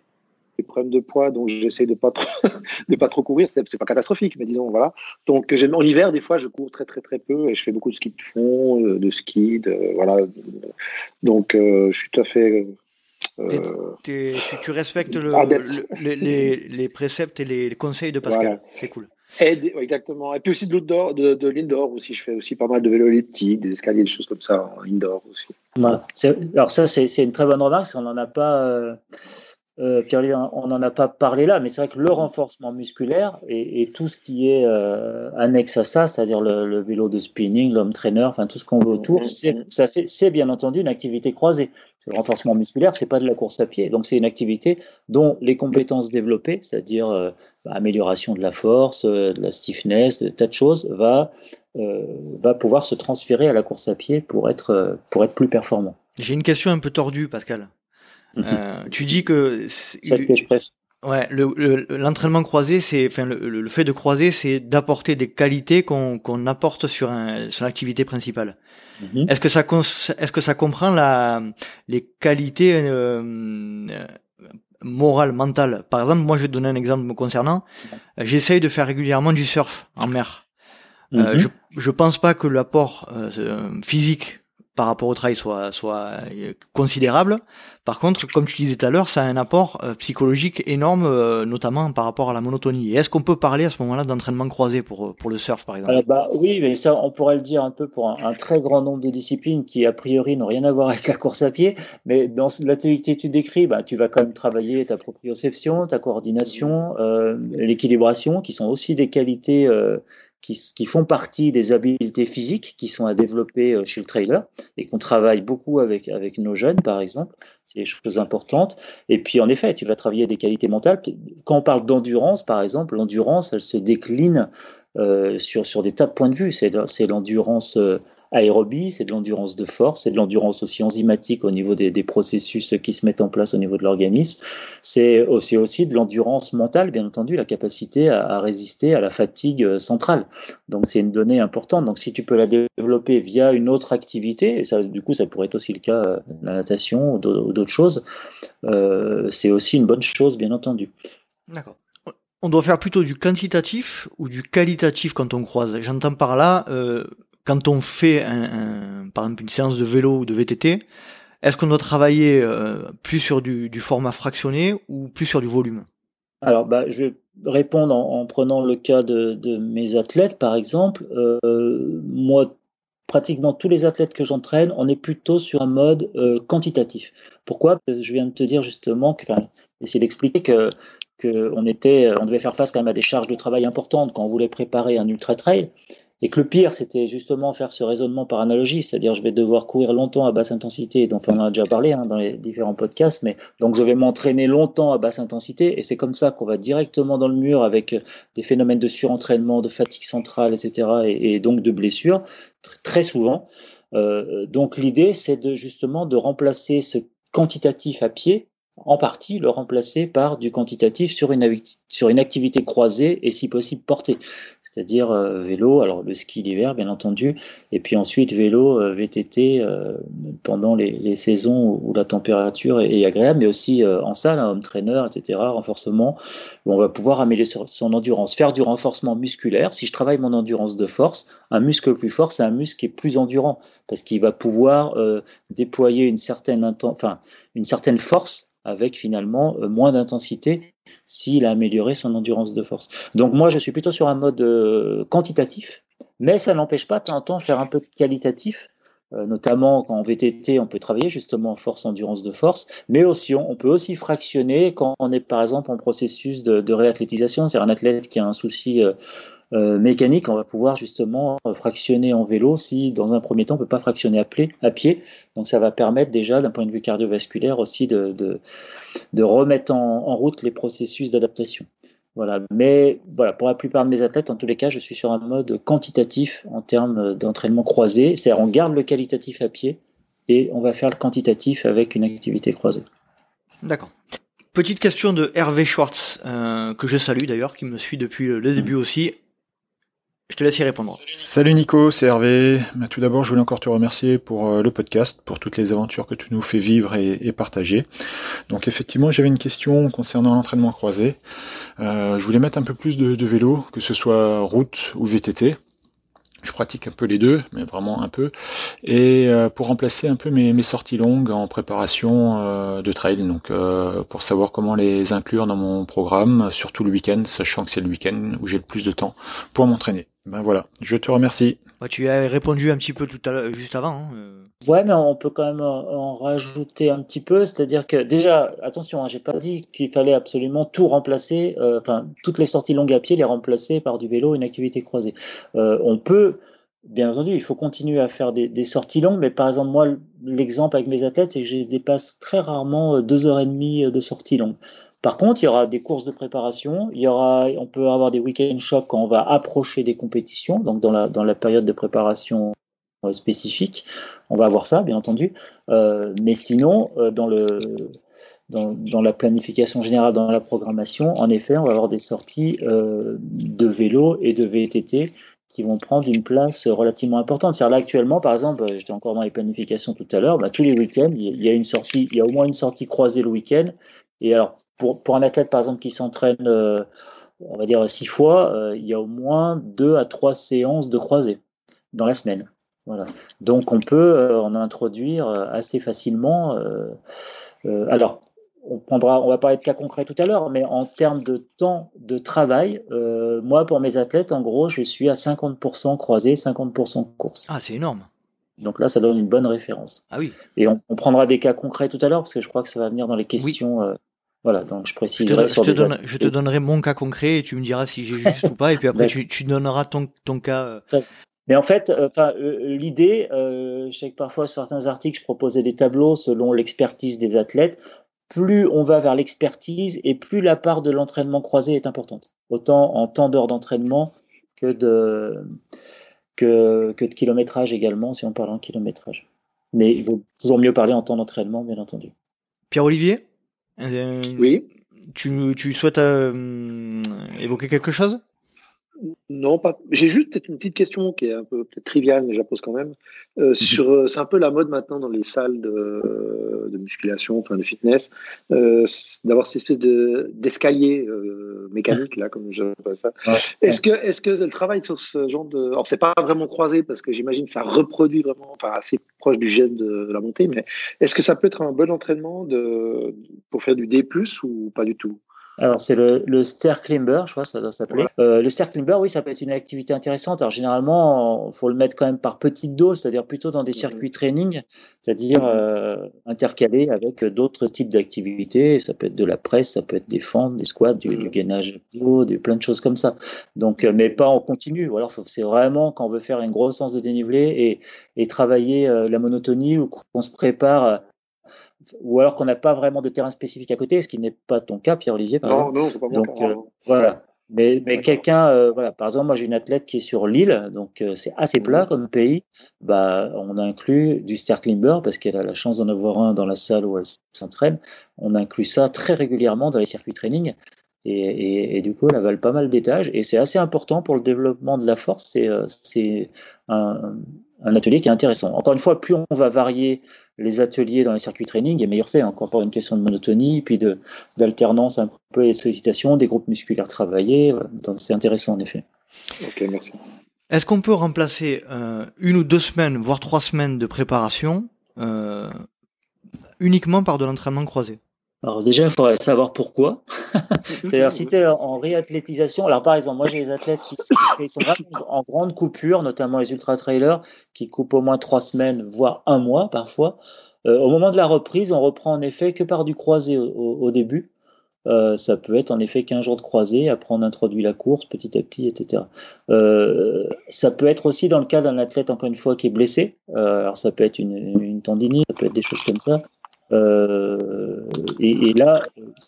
des problèmes de poids, donc j'essaie de pas trop, de pas trop courir. C'est pas catastrophique, mais disons voilà. Donc, en hiver, des fois, je cours très très très peu et je fais beaucoup de ski de fond, de ski, de, voilà. Donc, euh, je suis tout à fait tu, tu, respectes le, les, les, préceptes et les conseils de Pascal. C'est cool. Et, exactement. Et puis aussi de l'outdoor, de, de l'indoor aussi. Je fais aussi pas mal de vélo elliptique, des escaliers, des choses comme ça en indoor aussi. Alors ça, c'est une très bonne remarque. On n'en a pas. Euh, on n'en a pas parlé là, mais c'est vrai que le renforcement musculaire et, tout ce qui est euh, annexe à ça, c'est-à-dire le, vélo de spinning, l'homme trainer, enfin tout ce qu'on veut autour, mm-hmm. c'est, bien entendu une activité croisée. Le renforcement musculaire, c'est pas de la course à pied, donc c'est une activité dont les compétences développées, c'est-à-dire euh, bah, amélioration de la force, de la stiffness, de tas de choses, va va pouvoir se transférer à la course à pied pour être pour être plus performant. J'ai une question un peu tordue, Pascal. Euh, tu dis que Ouais, l'entraînement croisé, c'est, enfin, le, fait de croiser, c'est d'apporter des qualités qu'on apporte sur, un, sur l'activité principale. Mhm. Est-ce que ça, est-ce que ça comprend la, les qualités euh, morales, mentales? Par exemple, moi, je vais te donner un exemple me concernant. J'essaye de faire régulièrement du surf en mer. Euh, mhm. je, je pense pas que l'apport euh, physique par rapport au trail soit, soit euh, considérable. Par contre, comme tu disais tout à l'heure, ça a un apport euh, psychologique énorme, euh, notamment par rapport à la monotonie. Est-ce qu'on peut parler à ce moment-là d'entraînement croisé pour, pour le surf, par exemple? Bah, Oui, mais ça, on pourrait le dire un peu pour un, très grand nombre de disciplines qui, a priori, n'ont rien à voir avec la course à pied. Mais dans l'activité que tu décris, bah, tu vas quand même travailler ta proprioception, ta coordination, l'équilibration, qui sont aussi des qualités qui, font partie des habiletés physiques qui sont à développer euh, chez le trailer et qu'on travaille beaucoup avec, avec nos jeunes, par exemple. C'est des choses importantes. Et puis, en effet, tu vas travailler des qualités mentales. Quand on parle d'endurance, par exemple, l'endurance, elle se décline euh, sur, sur des tas de points de vue. C'est l'endurance euh, aérobie, c'est de l'endurance de force, c'est de l'endurance aussi enzymatique au niveau des, processus qui se mettent en place au niveau de l'organisme. C'est aussi, aussi de l'endurance mentale, bien entendu, la capacité à, résister à la fatigue euh, centrale. Donc c'est une donnée importante. Donc si tu peux la développer via une autre activité, et ça, du coup ça pourrait être aussi le cas de la natation ou d'autres choses, euh, c'est aussi une bonne chose, bien entendu. D'accord on doit faire plutôt du quantitatif ou du qualitatif quand on croise? J'entends par là, euh, quand on fait par exemple une séance de vélo ou de VTT, est-ce qu'on doit travailler euh, plus sur du, format fractionné ou plus sur du volume? Alors, bah, je vais répondre en, prenant le cas de, mes athlètes, par exemple. Euh, moi, pratiquement tous les athlètes que j'entraîne, on est plutôt sur un mode euh, quantitatif. Pourquoi? Je viens de te dire justement, essayer d'expliquer que qu'on on devait faire face quand même à des charges de travail importantes quand on voulait préparer un ultra trail. Et que le pire, c'était justement faire ce raisonnement par analogie, c'est-à-dire je vais devoir courir longtemps à basse intensité, dont on en a déjà parlé hein, dans les différents podcasts, mais donc je vais m'entraîner longtemps à basse intensité, et c'est comme ça qu'on va directement dans le mur avec des phénomènes de surentraînement, de fatigue centrale, etc., et, donc de blessures, très souvent. Euh, donc l'idée, c'est justement de remplacer ce quantitatif à pied en partie le remplacer par du quantitatif sur une, sur une activité croisée et si possible portée c'est-à-dire euh, vélo, alors le ski l'hiver bien entendu, et puis ensuite vélo, euh, VTT euh, pendant les, saisons où la température est, agréable, mais aussi en salle, hein, home trainer, etc., renforcement, où on va pouvoir améliorer son endurance, faire du renforcement musculaire. Si je travaille mon endurance de force, un muscle plus fort, c'est un muscle qui est plus endurant, parce qu'il va pouvoir déployer une certaine, force avec finalement moins d'intensité s'il a amélioré son endurance de force. Donc moi, je suis plutôt sur un mode euh, quantitatif, mais ça n'empêche pas de temps en temps faire un peu qualitatif. Euh, notamment quand en VTT on peut travailler justement en force endurance de force, mais aussi on, peut aussi fractionner quand on est par exemple en processus de, réathlétisation, c'est un athlète qui a un souci euh, mécanique, on va pouvoir justement fractionner en vélo si dans un premier temps on peut pas fractionner à, pied. Donc ça va permettre déjà d'un point de vue cardiovasculaire aussi de, de, remettre en, route les processus d'adaptation. Voilà. Mais voilà, pour la plupart de mes athlètes, en tous les cas, je suis sur un mode quantitatif en termes d'entraînement croisé. C'est-à-dire on garde le qualitatif à pied et on va faire le quantitatif avec une activité croisée. D'accord. Petite question de Hervé Schwartz, euh, que je salue d'ailleurs, qui me suit depuis le début aussi. Je te laisse y répondre. Salut Nico, c'est Hervé. Tout d'abord, je voulais encore te remercier pour euh, le podcast, pour toutes les aventures que tu nous fais vivre et, partager. Donc effectivement, j'avais une question concernant l'entraînement croisé. Euh, je voulais mettre un peu plus de, vélo, que ce soit route ou VTT. je pratique un peu les deux, mais vraiment un peu, et euh, pour remplacer un peu mes, mes sorties longues en préparation euh, de trail, donc euh, pour savoir comment les inclure dans mon programme, surtout le week-end, sachant que c'est le week-end où j'ai le plus de temps pour m'entraîner. Ben voilà, je te remercie. Bah, tu as répondu un petit peu tout à l'heure, juste avant. Hein. Ouais, mais on peut quand même en rajouter un petit peu, c'est-à-dire que déjà, attention, hein, j'ai pas dit qu'il fallait absolument tout remplacer, euh, enfin toutes les sorties longues à pied les remplacer par du vélo, une activité croisée. Euh, on peut, bien entendu, il faut continuer à faire des, des sorties longues, mais par exemple moi, l'exemple avec mes athlètes, c'est que je dépasse très rarement euh, deux heures et demie de sorties longues. Par contre, il y aura des courses de préparation, il y aura, on peut avoir des week-end shocks quand on va approcher des compétitions, donc dans la, période de préparation euh, spécifique. On va avoir ça, bien entendu. Euh, mais sinon, euh, dans, le, dans, la planification générale, dans la programmation, en effet, on va avoir des sorties de vélo et de VTT qui vont prendre une place relativement importante. C'est-à-dire là actuellement, par exemple, j'étais encore dans les planifications tout à l'heure, bah, tous les week-ends, il y a une sortie, il y a au moins une sortie croisée le week-end et alors, pour, un athlète, par exemple, qui s'entraîne, euh, on va dire, six fois, euh, il y a au moins deux à trois séances de croisée dans la semaine. Voilà. Donc, on peut euh, en introduire assez facilement. alors, on prendra, on va parler de cas concrets tout à l'heure, mais en termes de temps de travail, moi, pour mes athlètes, en gros, je suis à 50% croisé, 50% course. Ah, c'est énorme. Donc là, ça donne une bonne référence. Ah oui. Et on, prendra des cas concrets tout à l'heure parce que je crois que ça va venir dans les questions. Euh, voilà, donc je préciserai je te, je, te donnerai mon cas concret et tu me diras si j'ai juste ou pas. Et puis après, tu, tu, donneras ton, ton cas. Euh. Mais en fait, euh, enfin, l'idée, je sais que parfois sur certains articles, je proposais des tableaux selon l'expertise des athlètes. Plus on va vers l'expertise et plus la part de l'entraînement croisé est importante. Autant en temps d'heure d'entraînement que de que, que de kilométrage également, si on parle en kilométrage. Mais il vaut toujours mieux parler en temps d'entraînement, bien entendu. Pierre-Olivier euh, Oui. Tu, tu souhaites euh, évoquer quelque chose? Non, pas. J'ai juste peut-être une petite question qui est un peu peut-être triviale, mais je la pose quand même. Euh, mhm. sur, euh, c'est un peu la mode maintenant dans les salles de, de musculation, enfin de fitness, euh, d'avoir cette espèce de d'escalier euh, mécanique là, comme j'appelle ça. Est-ce que, est-ce que le travail sur ce genre de, alors c'est pas vraiment croisé parce que j'imagine que ça reproduit vraiment, enfin assez proche du geste de la montée, mais est-ce que ça peut être un bon entraînement de pour faire du D+ ou pas du tout? Alors, c'est le, le stair climber, je crois, ça doit s'appeler. Euh, le stair climber, oui, ça peut être une activité intéressante. Alors, généralement, il faut le mettre quand même par petite dose, c'est-à-dire plutôt dans des mhm. circuits training, c'est-à-dire euh, intercalé avec d'autres types d'activités. Ça peut être de la presse, ça peut être des fentes, des squats, du, du mhm. gainage d'eau, des, plein de choses comme ça. Donc, euh, mais pas en continu. Ou alors, c'est vraiment quand on veut faire une grosse sens de dénivelé et, et travailler euh, la monotonie ou qu'on se prépare ou alors qu'on n'a pas vraiment de terrain spécifique à côté, ce qui n'est pas ton cas, Pierre-Olivier, par exemple. Non, c'est pas mon donc, cas. Euh, voilà. Mais, mais quelqu'un, euh, voilà, par exemple, moi j'ai une athlète qui est sur l'île, donc euh, c'est assez plat mmh. comme pays. Bah, on inclut du stair climber parce qu'elle a la chance d'en avoir un dans la salle où elle s'entraîne. On inclut ça très régulièrement dans les circuits training. Et, et, et, du coup, elle avale pas mal d'étages. Et c'est assez important pour le développement de la force. C'est un, un atelier qui est intéressant. Encore une fois, plus on va varier les ateliers dans les circuits training, et meilleur c'est. Encore pas une question de monotonie, puis de d'alternance un peu les sollicitations, des groupes musculaires travaillés. Donc c'est intéressant en effet. Ok, merci. Est-ce qu'on peut remplacer euh, une ou deux semaines, voire trois semaines de préparation euh, uniquement par de l'entraînement croisé? Alors déjà, il faudrait savoir pourquoi. C'est-à-dire si tu es en réathlétisation, alors par exemple, moi j'ai des athlètes qui, sont en grande coupure, notamment les ultra-trailers, qui coupent au moins trois semaines, voire un mois parfois. Euh, au moment de la reprise, on reprend en effet que par du croisé au, début. Euh, ça peut être en effet 15 jours de croisé, après on introduit la course petit à petit, etc. Euh, ça peut être aussi dans le cas d'un athlète, encore une fois, qui est blessé. alors ça peut être une, une tendinite, ça peut être des choses comme ça. Euh, et, et, là,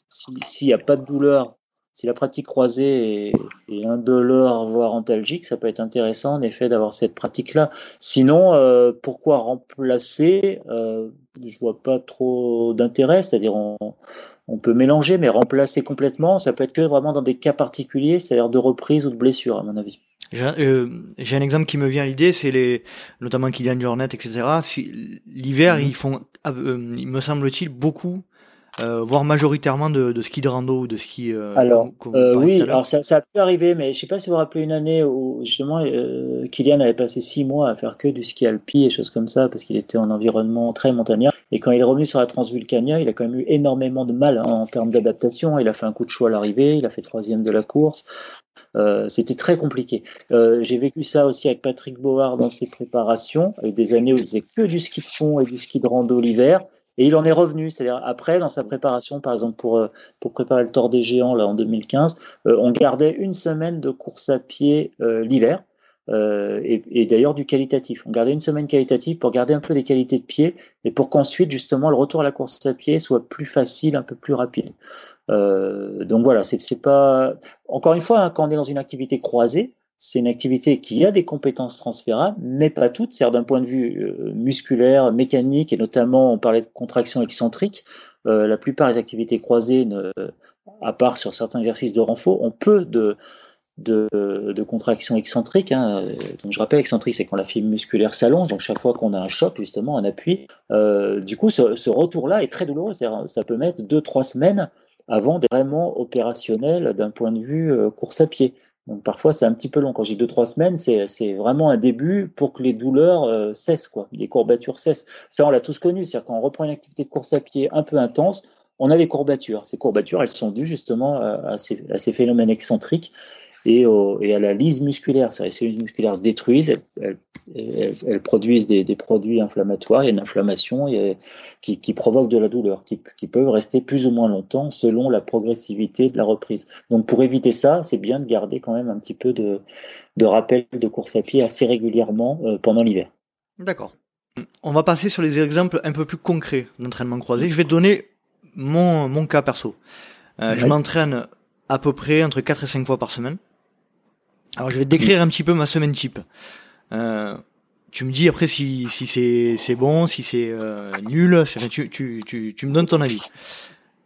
s'il n'y a pas de douleur, si la pratique croisée est, est indolore, voire antalgique, ça peut être intéressant en effet d'avoir cette pratique-là. Sinon, euh, pourquoi remplacer euh, Je vois pas trop d'intérêt, c'est-à-dire on, on, peut mélanger, mais remplacer complètement, ça peut être que vraiment dans des cas particuliers, c'est-à-dire de reprise ou de blessure, à mon avis. Euh, j'ai un exemple qui me vient à l'idée, c'est les, notamment Kylian Jornet, etc. L'hiver, mm-hmm. ils font, euh, il me semble-t-il, beaucoup euh, voire majoritairement de, ski de rando ou de ski. Euh, alors, euh, oui, alors ça, ça, a pu arriver, mais je sais pas si vous vous rappelez une année où justement Kylian avait passé six mois à faire que du ski alpi et choses comme ça parce qu'il était en environnement très montagnard. Et quand il est revenu sur la Transvulcania, il a quand même eu énormément de mal hein, en termes d'adaptation. Il a fait un coup de choix à l'arrivée, il a fait troisième de la course. c'était très compliqué. J'ai vécu ça aussi avec Patrick Board dans ses préparations, avec des années où il faisait que du ski de fond et du ski de rando l'hiver. Et il en est revenu, c'est-à-dire après, dans sa préparation, par exemple pour, euh, pour préparer le Tour des Géants là, en 2015, euh, on gardait une semaine de course à pied euh, l'hiver. et, d'ailleurs du qualitatif. On gardait une semaine qualitative pour garder un peu des qualités de pied et pour qu'ensuite justement le retour à la course à pied soit plus facile, un peu plus rapide. donc voilà, c'est pas encore une fois hein, quand on est dans une activité croisée, c'est une activité qui a des compétences transférables, mais pas toutes. C'est-à-dire d'un point de vue euh, musculaire, mécanique, et notamment on parlait de contraction excentrique, euh, la plupart des activités croisées, à part sur certains exercices de renfort, ont peu de, de, de contraction excentrique. Hein. Donc je rappelle, excentrique, c'est quand la fibre musculaire s'allonge, donc chaque fois qu'on a un choc, justement, un appui, euh, du coup, ce, ce retour-là est très douloureux. Ça peut mettre deux, trois semaines avant d'être vraiment opérationnel d'un point de vue course à pied. Donc parfois c'est un petit peu long. Quand j'ai deux trois semaines, c'est vraiment un début pour que les douleurs euh, cessent quoi, les courbatures cessent. Ça on l'a tous connu, c'est-à-dire quand on reprend une activité de course à pied un peu intense, on a des courbatures. Ces courbatures, elles sont dues justement à, ces, phénomènes excentriques et, et, à la lise musculaire. Les cellules musculaires se détruisent, elles, produisent des, produits inflammatoires, il y a une inflammation qui, qui, provoque de la douleur, qui, peuvent rester plus ou moins longtemps selon la progressivité de la reprise. Donc pour éviter ça, c'est bien de garder quand même un petit peu de, de rappel de course à pied assez régulièrement euh, pendant l'hiver. D'accord. On va passer sur les exemples un peu plus concrets d'entraînement croisé. Je vais donner mon, mon cas perso. Euh, Je m'entraîne à peu près entre 4 et 5 fois par semaine. Alors je vais décrire un petit peu ma semaine type. Euh, tu me dis après si, si c'est, c'est bon, si c'est euh, nul, tu, tu, tu, tu me donnes ton avis.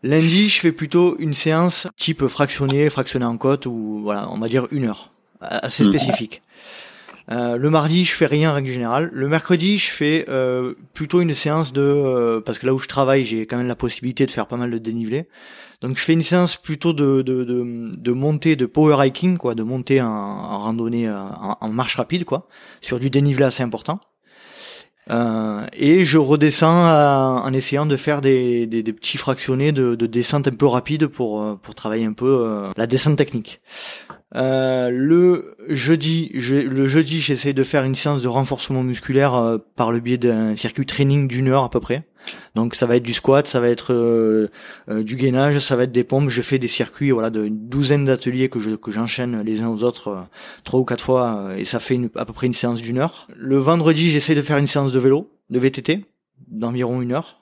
Lundi, je fais plutôt une séance type fractionné, fractionné en côte, ou voilà, on va dire une heure, assez hmm. spécifique. Euh, le mardi, je fais rien en règle générale. Le mercredi, je fais euh, plutôt une séance de euh, parce que là où je travaille, j'ai quand même la possibilité de faire pas mal de dénivelé. Donc je fais une séance plutôt de de, de, montée de power hiking quoi, de monter en, randonnée en, en, marche rapide quoi, sur du dénivelé assez important. Euh, et je redescends en essayant de faire des, des, des petits fractionnés de, de, descente un peu rapide pour pour travailler un peu la descente technique. Euh, le jeudi, je, le jeudi, j'essaie de faire une séance de renforcement musculaire euh, par le biais d'un circuit training d'une heure à peu près. Donc ça va être du squat, ça va être euh, du gainage, ça va être des pompes. Je fais des circuits, voilà, d'une douzaine d'ateliers que je, j'enchaîne les uns aux autres trois ou quatre fois, et ça fait une, à peu près une séance d'une heure. Le vendredi, j'essaie de faire une séance de vélo, de VTT, d'environ une heure.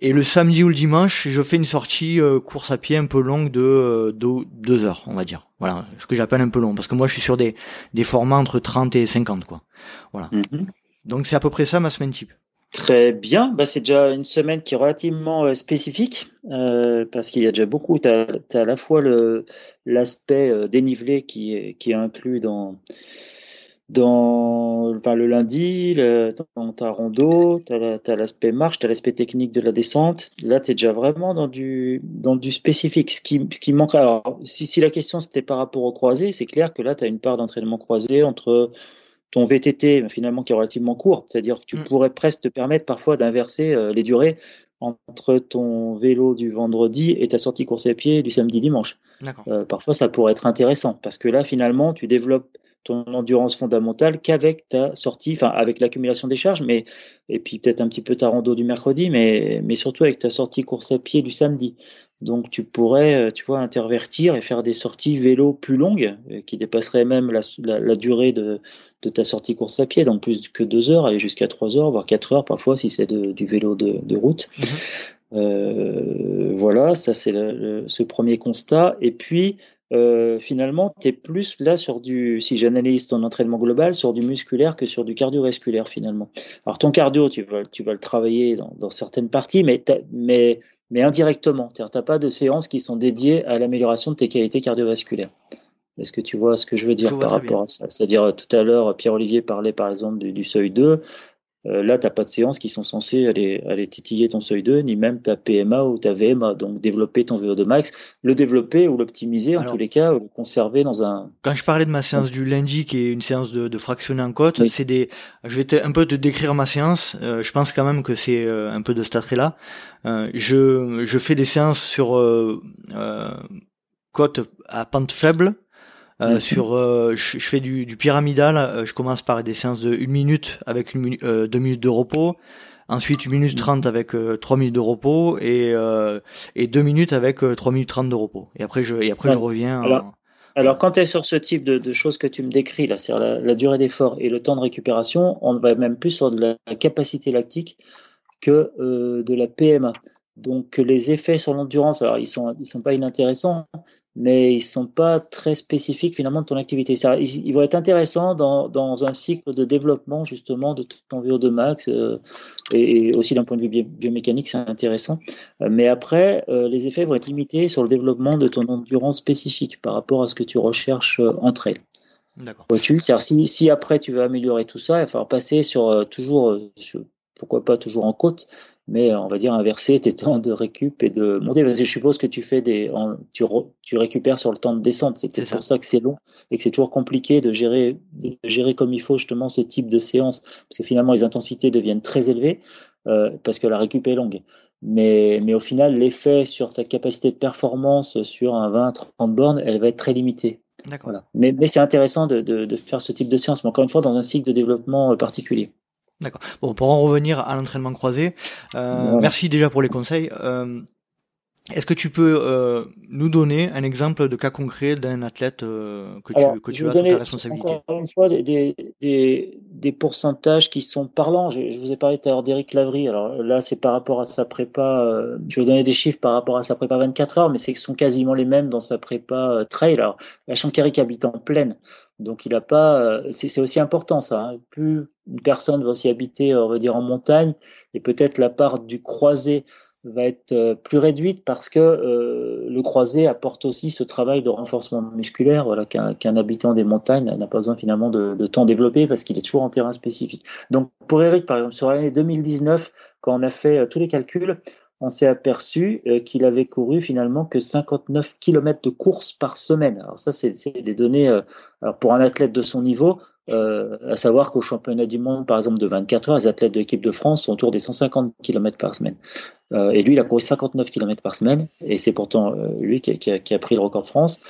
Et le samedi ou le dimanche, je fais une sortie euh, course à pied un peu longue de, euh, deux heures, on va dire. Voilà, ce que j'appelle un peu long, parce que moi je suis sur des, des formats entre 30 et 50, quoi. Voilà. Mhm. Donc c'est à peu près ça ma semaine type. Très bien, bah, c'est déjà une semaine qui est relativement euh, spécifique parce qu'il y a déjà beaucoup. Tu as, à la fois l'aspect dénivelé qui est, qui est inclus dans, dans enfin, le lundi, le, dans ta rando, tu as l'aspect marche, tu as l'aspect technique de la descente. Là, tu es déjà vraiment dans du, dans du spécifique. Ce qui, ce qui manque, alors, si, si la question c'était par rapport au croisé, c'est clair que là, tu as une part d'entraînement croisé entre ton VTT, finalement, qui est relativement court. C'est-à-dire que tu mm. pourrais presque te permettre parfois d'inverser euh, les durées entre ton vélo du vendredi et ta sortie course à pied du samedi dimanche. Euh, parfois, ça pourrait être intéressant parce que là, finalement, tu développes ton endurance fondamentale qu'avec ta sortie, enfin avec l'accumulation des charges, mais et puis peut-être un petit peu ta rando du mercredi, mais mais surtout avec ta sortie course à pied du samedi. Donc tu pourrais, euh, tu vois, intervertir et faire des sorties vélo plus longues, euh, qui dépasseraient même la, la, durée de, de, ta sortie course à pied, donc plus que deux heures, aller jusqu'à trois heures, voire quatre heures parfois si c'est du vélo de, de route. Mhm. Euh, voilà, ça c'est ce premier constat. Et puis euh, finalement, tu es plus là sur du, si j'analyse ton entraînement global, sur du musculaire que sur du cardiovasculaire finalement. Alors ton cardio, tu vas, tu vas le travailler dans, dans certaines parties, mais, mais, mais indirectement. Tu n'as pas de séances qui sont dédiées à l'amélioration de tes qualités cardiovasculaires. Est-ce que tu vois ce que je veux dire par rapport à ça? C'est-à-dire tout à l'heure, Pierre-Olivier parlait par exemple du, du seuil 2. Euh, là, tu n'as pas de séances qui sont censées aller, aller titiller ton seuil 2, ni même ta PMA ou ta VMA. Donc, développer ton VO2 max, le développer ou l'optimiser, en tous les cas, le conserver dans un. Quand je parlais de ma séance du lundi, qui est une séance de, de fractionner en côte, c'est des. Je vais te, un peu te décrire ma séance. Euh, je pense quand même que c'est euh, un peu de cet attrait-là. je, je fais des séances sur côte à pente faible euh, mhm. sur, euh, je, fais du, du pyramidal. Euh, je commence par des séances de 1 minute avec une minute, 2 minutes de repos. Ensuite, 1 minute 30 mhm. avec 3 minutes de repos et, et 2 minutes avec 3 minutes 30 de repos. Et après, je, et après, je reviens. Alors, alors quand tu es sur ce type de, de, choses que tu me décris, là, c'est la, la, durée d'effort et le temps de récupération, on va même plus sur de la capacité lactique que de la PMA. Donc les effets sur l'endurance, alors ils sont ils sont pas inintéressants, mais ils sont pas très spécifiques finalement de ton activité. Ils, ils vont être intéressants dans, dans un cycle de développement justement de ton VO2 max euh, et, aussi d'un point de vue biomécanique, c'est intéressant. Euh, mais après, euh, les effets vont être limités sur le développement de ton endurance spécifique par rapport à ce que tu recherches entre elles. D'accord. Si, si après tu veux améliorer tout ça, il va falloir passer sur toujours, pourquoi pas toujours en côte, mais on va dire inverser tes temps de récup et de monter. Parce que je suppose que tu fais des, tu, tu récupères sur le temps de descente. C'est peut-être pour ça que c'est long et que c'est toujours compliqué de gérer, de gérer comme il faut justement ce type de séance, parce que finalement les intensités deviennent très élevées euh, parce que la récup est longue. Mais, mais au final, l'effet sur ta capacité de performance sur un 20-30 bornes, elle va être très limitée. Voilà. Mais, mais c'est intéressant de, de, de, faire ce type de séance, mais encore une fois dans un cycle de développement particulier. D'accord. Bon, pour en revenir à l'entraînement croisé, euh, merci déjà pour les conseils. Euh, est-ce que tu peux euh, nous donner un exemple de cas concret d'un athlète euh, que tu, que tu as sous ta responsabilité? Encore une fois, des, des, des, pourcentages qui sont parlants. Je, je vous ai parlé tout à l'heure d'Éric Lavry. Alors là, c'est par rapport à sa prépa. Euh, je vais donner des chiffres par rapport à sa prépa 24 heures, mais c'est sont quasiment les mêmes dans sa prépa trail. Alors, la Eric habite en plaine. Donc il a pas, c'est aussi important ça. Hein. Plus une personne va aussi habiter, on va dire en montagne, et peut-être la part du croisé va être euh, plus réduite parce que euh, le croisé apporte aussi ce travail de renforcement musculaire voilà, qu'un habitant des montagnes n'a pas besoin finalement de, de temps développer parce qu'il est toujours en terrain spécifique. Donc pour Eric, par exemple, sur l'année 2019, quand on a fait euh, tous les calculs, on s'est aperçu qu'il avait couru finalement que 59 km de course par semaine. Alors ça, c'est des données, alors pour un athlète de son niveau, euh, à savoir qu'au championnat du monde, par exemple, de 24 heures, les athlètes de l'équipe de France sont autour des 150 km par semaine. Euh, et lui, il a couru 59 km par semaine, et c'est pourtant euh, lui qui a, qui, a, qui a, pris le record de France.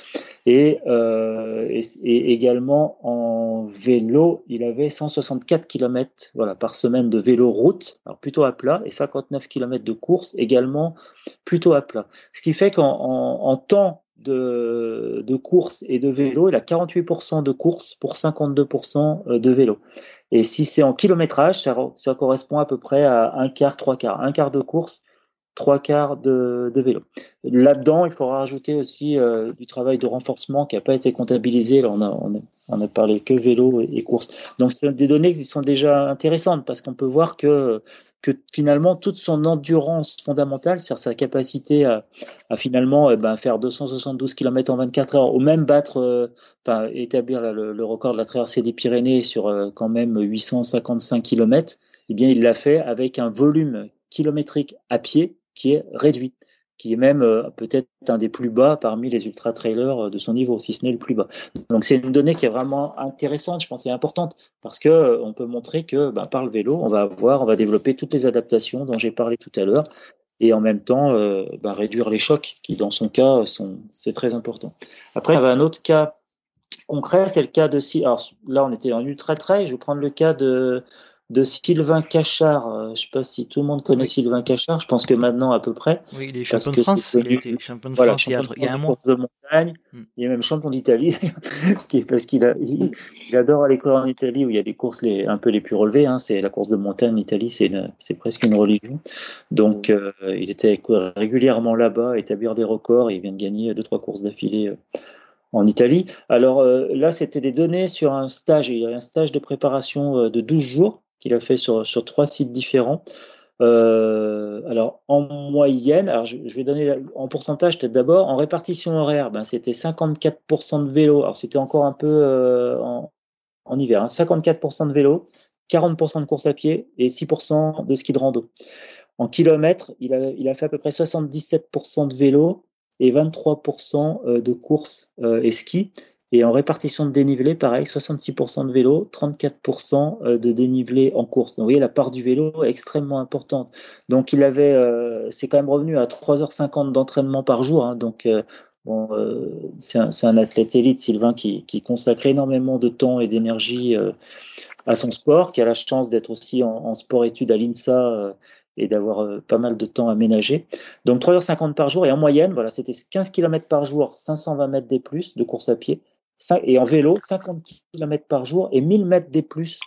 Et, euh, et, et, également en vélo, il avait 164 km voilà, par semaine de vélo route, alors plutôt à plat, et 59 km de course également plutôt à plat. Ce qui fait qu'en en, en temps de, de course et de vélo, il a 48% de course pour 52% euh, de vélo. Et si c'est en kilométrage, ça, correspond à peu près à un quart, trois quarts. Un quart de course, trois quarts de, vélo. Là-dedans, il faudra rajouter aussi euh, du travail de renforcement qui n'a pas été comptabilisé. Là, on a, on a parlé que vélo et, et course. Donc, c'est des données qui sont déjà intéressantes parce qu'on peut voir que que finalement toute son endurance fondamentale, c'est-à-dire sa capacité à, à finalement eh ben, faire 272 km en 24 heures, ou même battre, euh, enfin établir le, record de la traversée des Pyrénées sur euh, quand même 855 km, eh bien il l'a fait avec un volume kilométrique à pied qui est réduit qui est même euh, peut-être un des plus bas parmi les ultra trailers euh, de son niveau, si ce n'est le plus bas. Donc c'est une donnée qui est vraiment intéressante, je pense, et importante parce que euh, on peut montrer que ben, par le vélo, on va avoir, on va développer toutes les adaptations dont j'ai parlé tout à l'heure, et en même temps ben, réduire les chocs qui, dans son cas, sont c'est très important. Après, il y avait un autre cas concret, c'est le cas de si, alors là on était en ultra trail, je vais prendre le cas de de Sylvain Cachard. Euh, je ne sais pas si tout le monde connaît Sylvain Cachard. Je pense que maintenant à peu près. Oui, il est champion de France. Il était champion de France il y a, un mois. De montagne. Hmm. Il est même champion d'Italie, parce qu'il a, il, adore aller courir en Italie où il y a des courses les, un peu les plus relevées. Hein. C'est la course de montagne en Italie, c'est c'est presque une religion. Donc euh, il était régulièrement là-bas, établir des records. Et il vient de gagner deux trois courses d'affilée. Euh, en Italie. Alors là, c'était des données sur un stage, il y a un stage de préparation de 12 jours qu'il a fait sur, trois sites différents. Euh, alors en moyenne, je, vais donner en pourcentage peut-être d'abord, en répartition horaire, ben, c'était 54% de vélo, alors c'était encore un peu euh, en, hiver, hein, 54% de vélo, 40% de course à pied et 6% de ski de rando. En kilomètres, il a, fait à peu près 77% de vélo et 23% euh, de course et ski. Et en répartition de dénivelé, pareil, 66% de vélo, 34% euh, de dénivelé en course. Donc, vous voyez, la part du vélo est extrêmement importante. Donc, il avait, c'est quand même revenu à 3h50 d'entraînement par jour. Hein. donc, bon, c'est un, athlète élite, Sylvain, qui, qui, consacre énormément de temps et d'énergie à son sport, qui a la chance d'être aussi en, sport-études à l'INSA et d'avoir euh, pas mal de temps à ménager. Donc 3h50 par jour et en moyenne, voilà, c'était 15 km par jour, 520 mètres des plus de course à pied et en vélo 50 km par jour et 1000 mètres des plus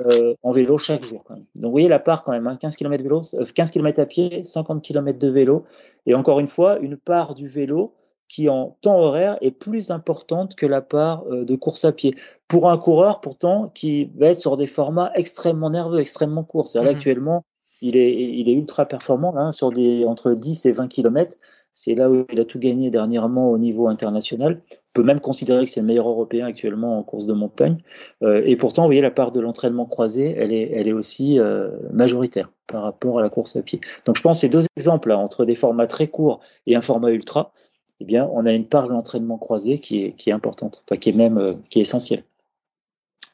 euh, en vélo chaque jour. Donc vous voyez la part quand même, 15 km vélo, 15 km à pied, 50 km de vélo et encore une fois une part du vélo qui en temps horaire est plus importante que la part euh, de course à pied. Pour un coureur pourtant qui va être sur des formats extrêmement nerveux, extrêmement courts. C'est-à-dire mmh actuellement il est, il est ultra performant hein, sur des entre 10 et 20 km. C'est là où il a tout gagné dernièrement au niveau international. On peut même considérer que c'est le meilleur européen actuellement en course de montagne. Euh, et pourtant, vous voyez, la part de l'entraînement croisé, elle est, elle est aussi euh, majoritaire par rapport à la course à pied. Donc je pense ces deux exemples là, entre des formats très courts et un format ultra, eh bien, on a une part de l'entraînement croisé qui est, qui est importante, enfin, qui est même euh, qui est essentielle.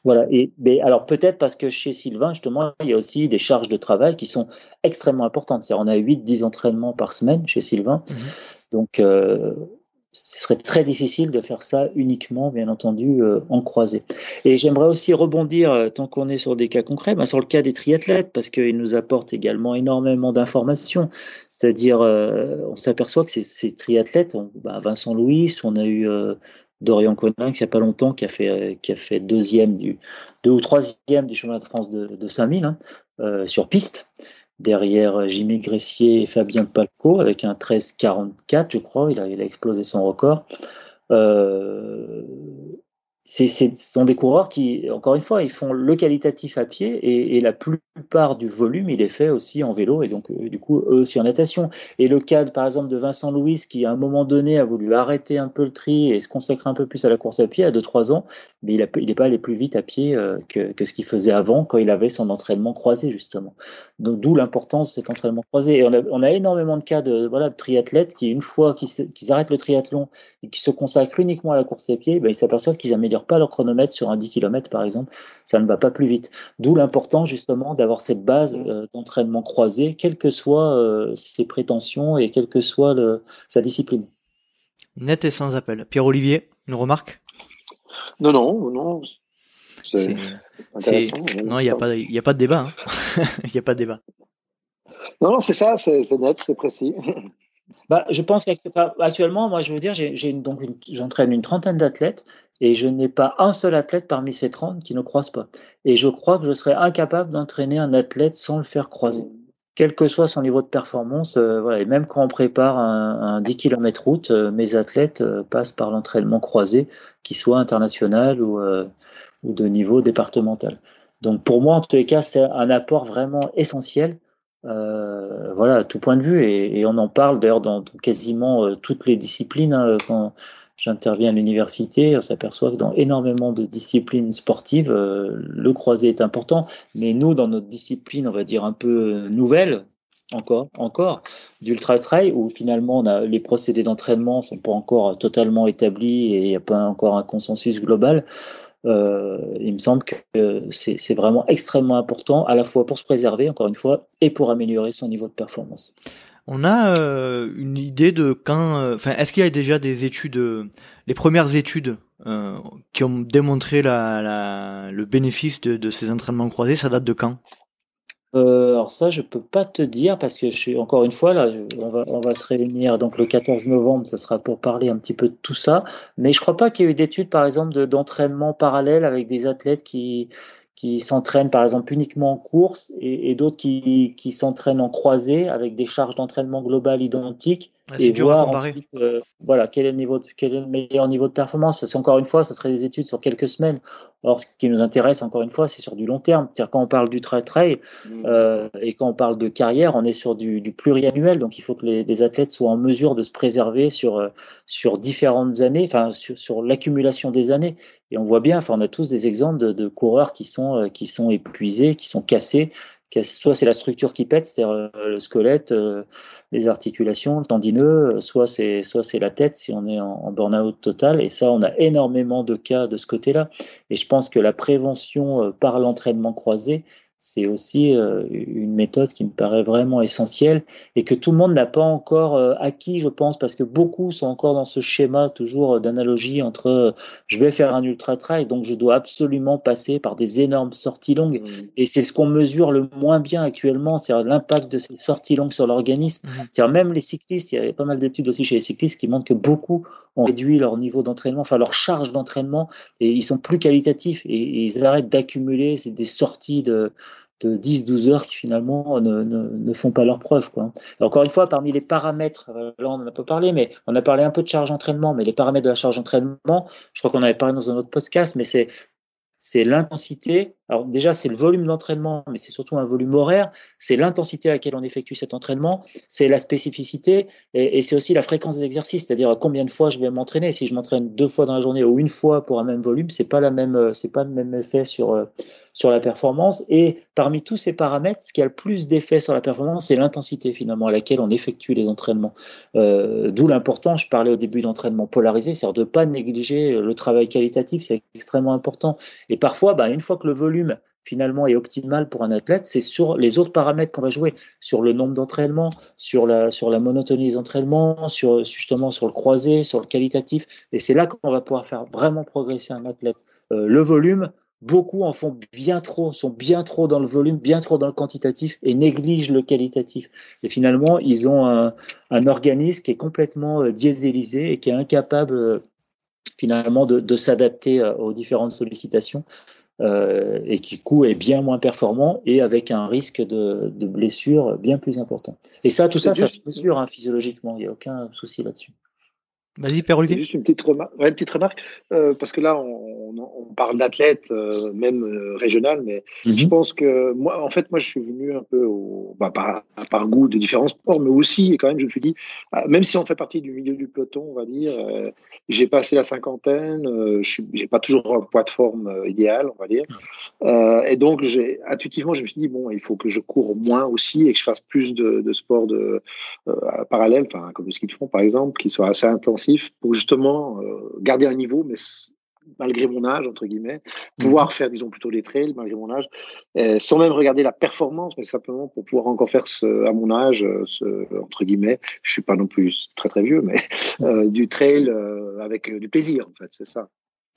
Voilà. Et mais alors peut-être parce que chez Sylvain justement, il y a aussi des charges de travail qui sont extrêmement importantes. On a 8-10 entraînements par semaine chez Sylvain, mmh donc euh, ce serait très difficile de faire ça uniquement, bien entendu, euh, en croisé. Et j'aimerais aussi rebondir, euh, tant qu'on est sur des cas concrets, ben, sur le cas des triathlètes, parce qu'ils nous apportent également énormément d'informations. C'est-à-dire, on s'aperçoit que ces, triathlètes, ben, Vincent Louis, on a eu Dorian Coninx il n'y a pas longtemps qui a fait deuxième deux ou troisième du championnat de France de, de 5000 hein, euh, sur piste derrière Jimmy Gressier et Fabien Palco avec un 13,44 je crois. Il a, il a explosé son record. Euh, ce sont des coureurs qui, encore une fois, ils font le qualitatif à pied et, la plupart du volume, il est fait aussi en vélo et donc, euh, du coup, eux aussi en natation. Et le cas, par exemple, de Vincent Louis, qui à un moment donné a voulu arrêter un peu le tri et se consacrer un peu plus à la course à pied à 2-3 ans, mais il n'est pas allé plus vite à pied euh, que, ce qu'il faisait avant quand il avait son entraînement croisé, justement. Donc, d'où l'importance de cet entraînement croisé. Et on a, on a énormément de cas de, voilà, de triathlètes qui, une fois qu'ils arrêtent le triathlon et qui se consacrent uniquement à la course à pied, ben, ils s'aperçoivent qu'ils améliorent pas leur chronomètre sur un 10 km par exemple, ça ne va pas plus vite. D'où l'important justement d'avoir cette base euh, d'entraînement croisé, quelles que soient euh, ses prétentions et quelle que soit le, sa discipline. Net et sans appel. Pierre-Olivier, une remarque? Non, non, non. C'est Non, il n'y a, pas, a pas de débat. Hein. Il n'y a pas de débat. Non, non, c'est ça, c'est net, c'est précis. Bah, je pense qu'actuellement, moi, je veux dire, j'ai donc j'entraîne une trentaine d'athlètes et je n'ai pas un seul athlète parmi ces 30 qui ne croise pas. Et je crois que je serais incapable d'entraîner un athlète sans le faire croiser. Quel que soit son niveau de performance, euh, voilà, et même quand on prépare un, un 10 km route, euh, mes athlètes euh, passent par l'entraînement croisé, qu'il soit international ou, de niveau départemental. Donc pour moi, en tous les cas, c'est un apport vraiment essentiel voilà, à tout point de vue, et, on en parle d'ailleurs dans, quasiment toutes les disciplines. Hein, j'interviens à l'université, on s'aperçoit que dans énormément de disciplines sportives, euh, le croisé est important. Mais nous, dans notre discipline, on va dire un peu nouvelle, encore, encore, d'ultra trail, où finalement les procédés d'entraînement sont pas encore totalement établis et il n'y a pas encore un consensus global. Euh, il me semble que c'est vraiment extrêmement important, à la fois pour se préserver, encore une fois, et pour améliorer son niveau de performance. On a euh, une idée de quand, euh, enfin, est-ce qu'il y a déjà des études, les premières études qui ont démontré le bénéfice de, ces entraînements croisés Ça date de quand? Euh, alors ça, je peux pas te dire parce que je suis encore une fois là, on va, on va se réunir donc le 14 novembre, ça sera pour parler un petit peu de tout ça. Mais je crois pas qu'il y ait eu d'études, par exemple, d'entraînement parallèle avec des athlètes qui qui s'entraînent par exemple uniquement en course et, d'autres qui, qui s'entraînent en croisée avec des charges d'entraînement globales identiques et voir ensuite, euh, voilà, quel est, le niveau quel est le meilleur niveau de performance. Parce qu'encore une fois, ça serait des études sur quelques semaines. Or, ce qui nous intéresse, encore une fois, c'est sur du long terme. C'est-à-dire quand on parle du trail-trail mmh. euh, et quand on parle de carrière, on est sur du, du pluriannuel. Donc, il faut que les, les, athlètes soient en mesure de se préserver sur, euh, sur différentes années, enfin, sur, sur l'accumulation des années. Et on voit bien, enfin, on a tous des exemples de, de coureurs qui sont, qui sont épuisés, qui sont cassés, soit c'est la structure qui pète, c'est-à-dire euh, le squelette, euh, les articulations, le tendineux, euh, soit c'est soit c'est la tête si on est en, en burn-out total. Et ça, on a énormément de cas de ce côté-là. Et je pense que la prévention par l'entraînement croisé, c'est aussi euh, une méthode qui me paraît vraiment essentielle et que tout le monde n'a pas encore euh, acquis, je pense, parce que beaucoup sont encore dans ce schéma toujours euh, d'analogie entre je vais faire un ultra trail, donc je dois absolument passer par des énormes sorties longues. Mmh. Et c'est ce qu'on mesure le moins bien actuellement, c'est l'impact de ces sorties longues sur l'organisme. Mmh. cest même les cyclistes, il y a pas mal d'études aussi chez les cyclistes qui montrent que beaucoup ont réduit leur niveau d'entraînement, enfin leur charge d'entraînement, et ils sont plus qualitatifs et, et ils arrêtent d'accumuler des sorties de de 10-12 heures qui finalement ne, font pas leur preuve. Encore une fois, parmi les paramètres, euh, là on en a pas parlé, mais on a parlé un peu de charge d'entraînement, mais les paramètres de la charge d'entraînement, je crois qu'on avait parlé dans un autre podcast, mais c'est l'intensité. Alors déjà, c'est le volume d'entraînement, mais c'est surtout un volume horaire. C'est l'intensité à laquelle on effectue cet entraînement. C'est la spécificité et, c'est aussi la fréquence des exercices, c'est-à-dire combien de fois je vais m'entraîner? Si je m'entraîne deux fois dans la journée ou une fois pour un même volume, c'est pas euh, pas le même effet sur euh, sur la performance. Et parmi tous ces paramètres, ce qui a le plus d'effet sur la performance, c'est l'intensité finalement à laquelle on effectue les entraînements. Euh, D'où l'important, je parlais au début d'entraînement polarisé, c'est-à-dire de pas négliger le travail qualitatif, c'est extrêmement important. Et parfois, bah, une fois que le volume finalement est optimal pour un athlète, c'est sur les autres paramètres qu'on va jouer, sur le nombre d'entraînements, sur la, sur la monotonie des entraînements, sur, justement sur le croisé, sur le qualitatif. Et c'est là qu'on va pouvoir faire vraiment progresser un athlète. Euh, le volume, beaucoup en font bien trop, sont bien trop dans le volume, bien trop dans le quantitatif et négligent le qualitatif. Et finalement, ils ont un, organisme qui est complètement euh, dieselisé et qui est incapable euh, finalement de, de s'adapter euh, aux différentes sollicitations euh, et qui, coup, est bien moins performant et avec un risque de, de blessure bien plus important. Et ça, tout ça, ça se mesure hein, physiologiquement, il n'y a aucun souci là-dessus. Vas-y, Père Olivier. Juste une petite, remarque, ouais, une petite remarque, euh, parce que là, on, on parle d'athlètes, euh, même euh, régional, mais mm -hmm. je pense que moi, en fait, moi, je suis venu un peu au, bah, par, par goût de différents sports, mais aussi, quand même, je me suis dit, ah, même si on fait partie du milieu du peloton, on va dire, euh, j'ai passé la cinquantaine, euh, je n'ai pas toujours un poids de forme euh, idéal, on va dire, et donc, intuitivement, je me suis dit, bon, il faut que je cours moins aussi et que je fasse plus de, de sports de, parallèles, enfin, comme le ski de fond, par exemple, qui soit assez intense pour justement euh, garder un niveau, mais malgré mon âge, entre guillemets, pouvoir mhm. faire, disons, plutôt des trails, malgré mon âge, sans même regarder la performance, mais simplement pour pouvoir encore faire, ce, à mon âge, ce, entre guillemets, je suis pas non plus très très vieux, mais euh, du trail euh, avec du plaisir, en fait, c'est ça.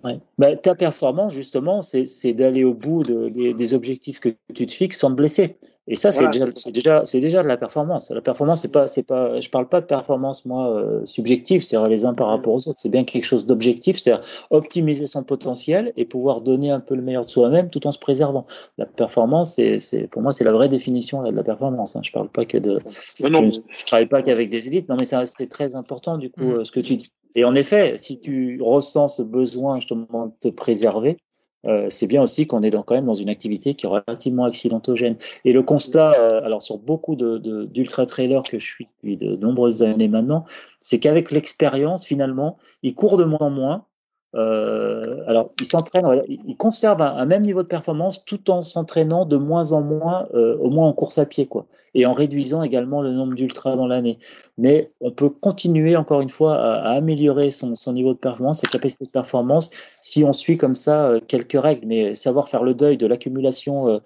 Ouais. Bah, ta performance, justement, c'est d'aller au bout de, des, des, objectifs que tu te fixes sans te blesser. Et ça, c'est voilà. déjà, de la performance. La performance, c'est pas, pas, je parle pas de performance moi euh, subjective, c'est-à-dire les uns par rapport aux autres. C'est bien quelque chose d'objectif, c'est-à-dire optimiser son potentiel et pouvoir donner un peu le meilleur de soi-même tout en se préservant. La performance, c'est, pour moi, c'est la vraie définition là, de la performance. Hein. Je parle pas que de, je, non, je, travaille pas qu'avec des élites. Non, mais c'est très important du coup mmh. euh, ce que tu dis. Et en effet, si tu ressens ce besoin justement de te préserver, euh, c'est bien aussi qu'on est dans, quand même dans une activité qui est relativement accidentogène. Et le constat, euh, alors sur beaucoup d'ultra trailers que je suis depuis de nombreuses années maintenant, c'est qu'avec l'expérience, finalement, ils courent de moins en moins, euh, alors, il s'entraîne, il conserve un, même niveau de performance tout en s'entraînant de moins en moins, euh, au moins en course à pied, quoi, et en réduisant également le nombre d'ultras dans l'année. Mais on peut continuer encore une fois à, améliorer son, niveau de performance, ses capacités de performance, si on suit comme ça euh, quelques règles. Mais savoir faire le deuil de l'accumulation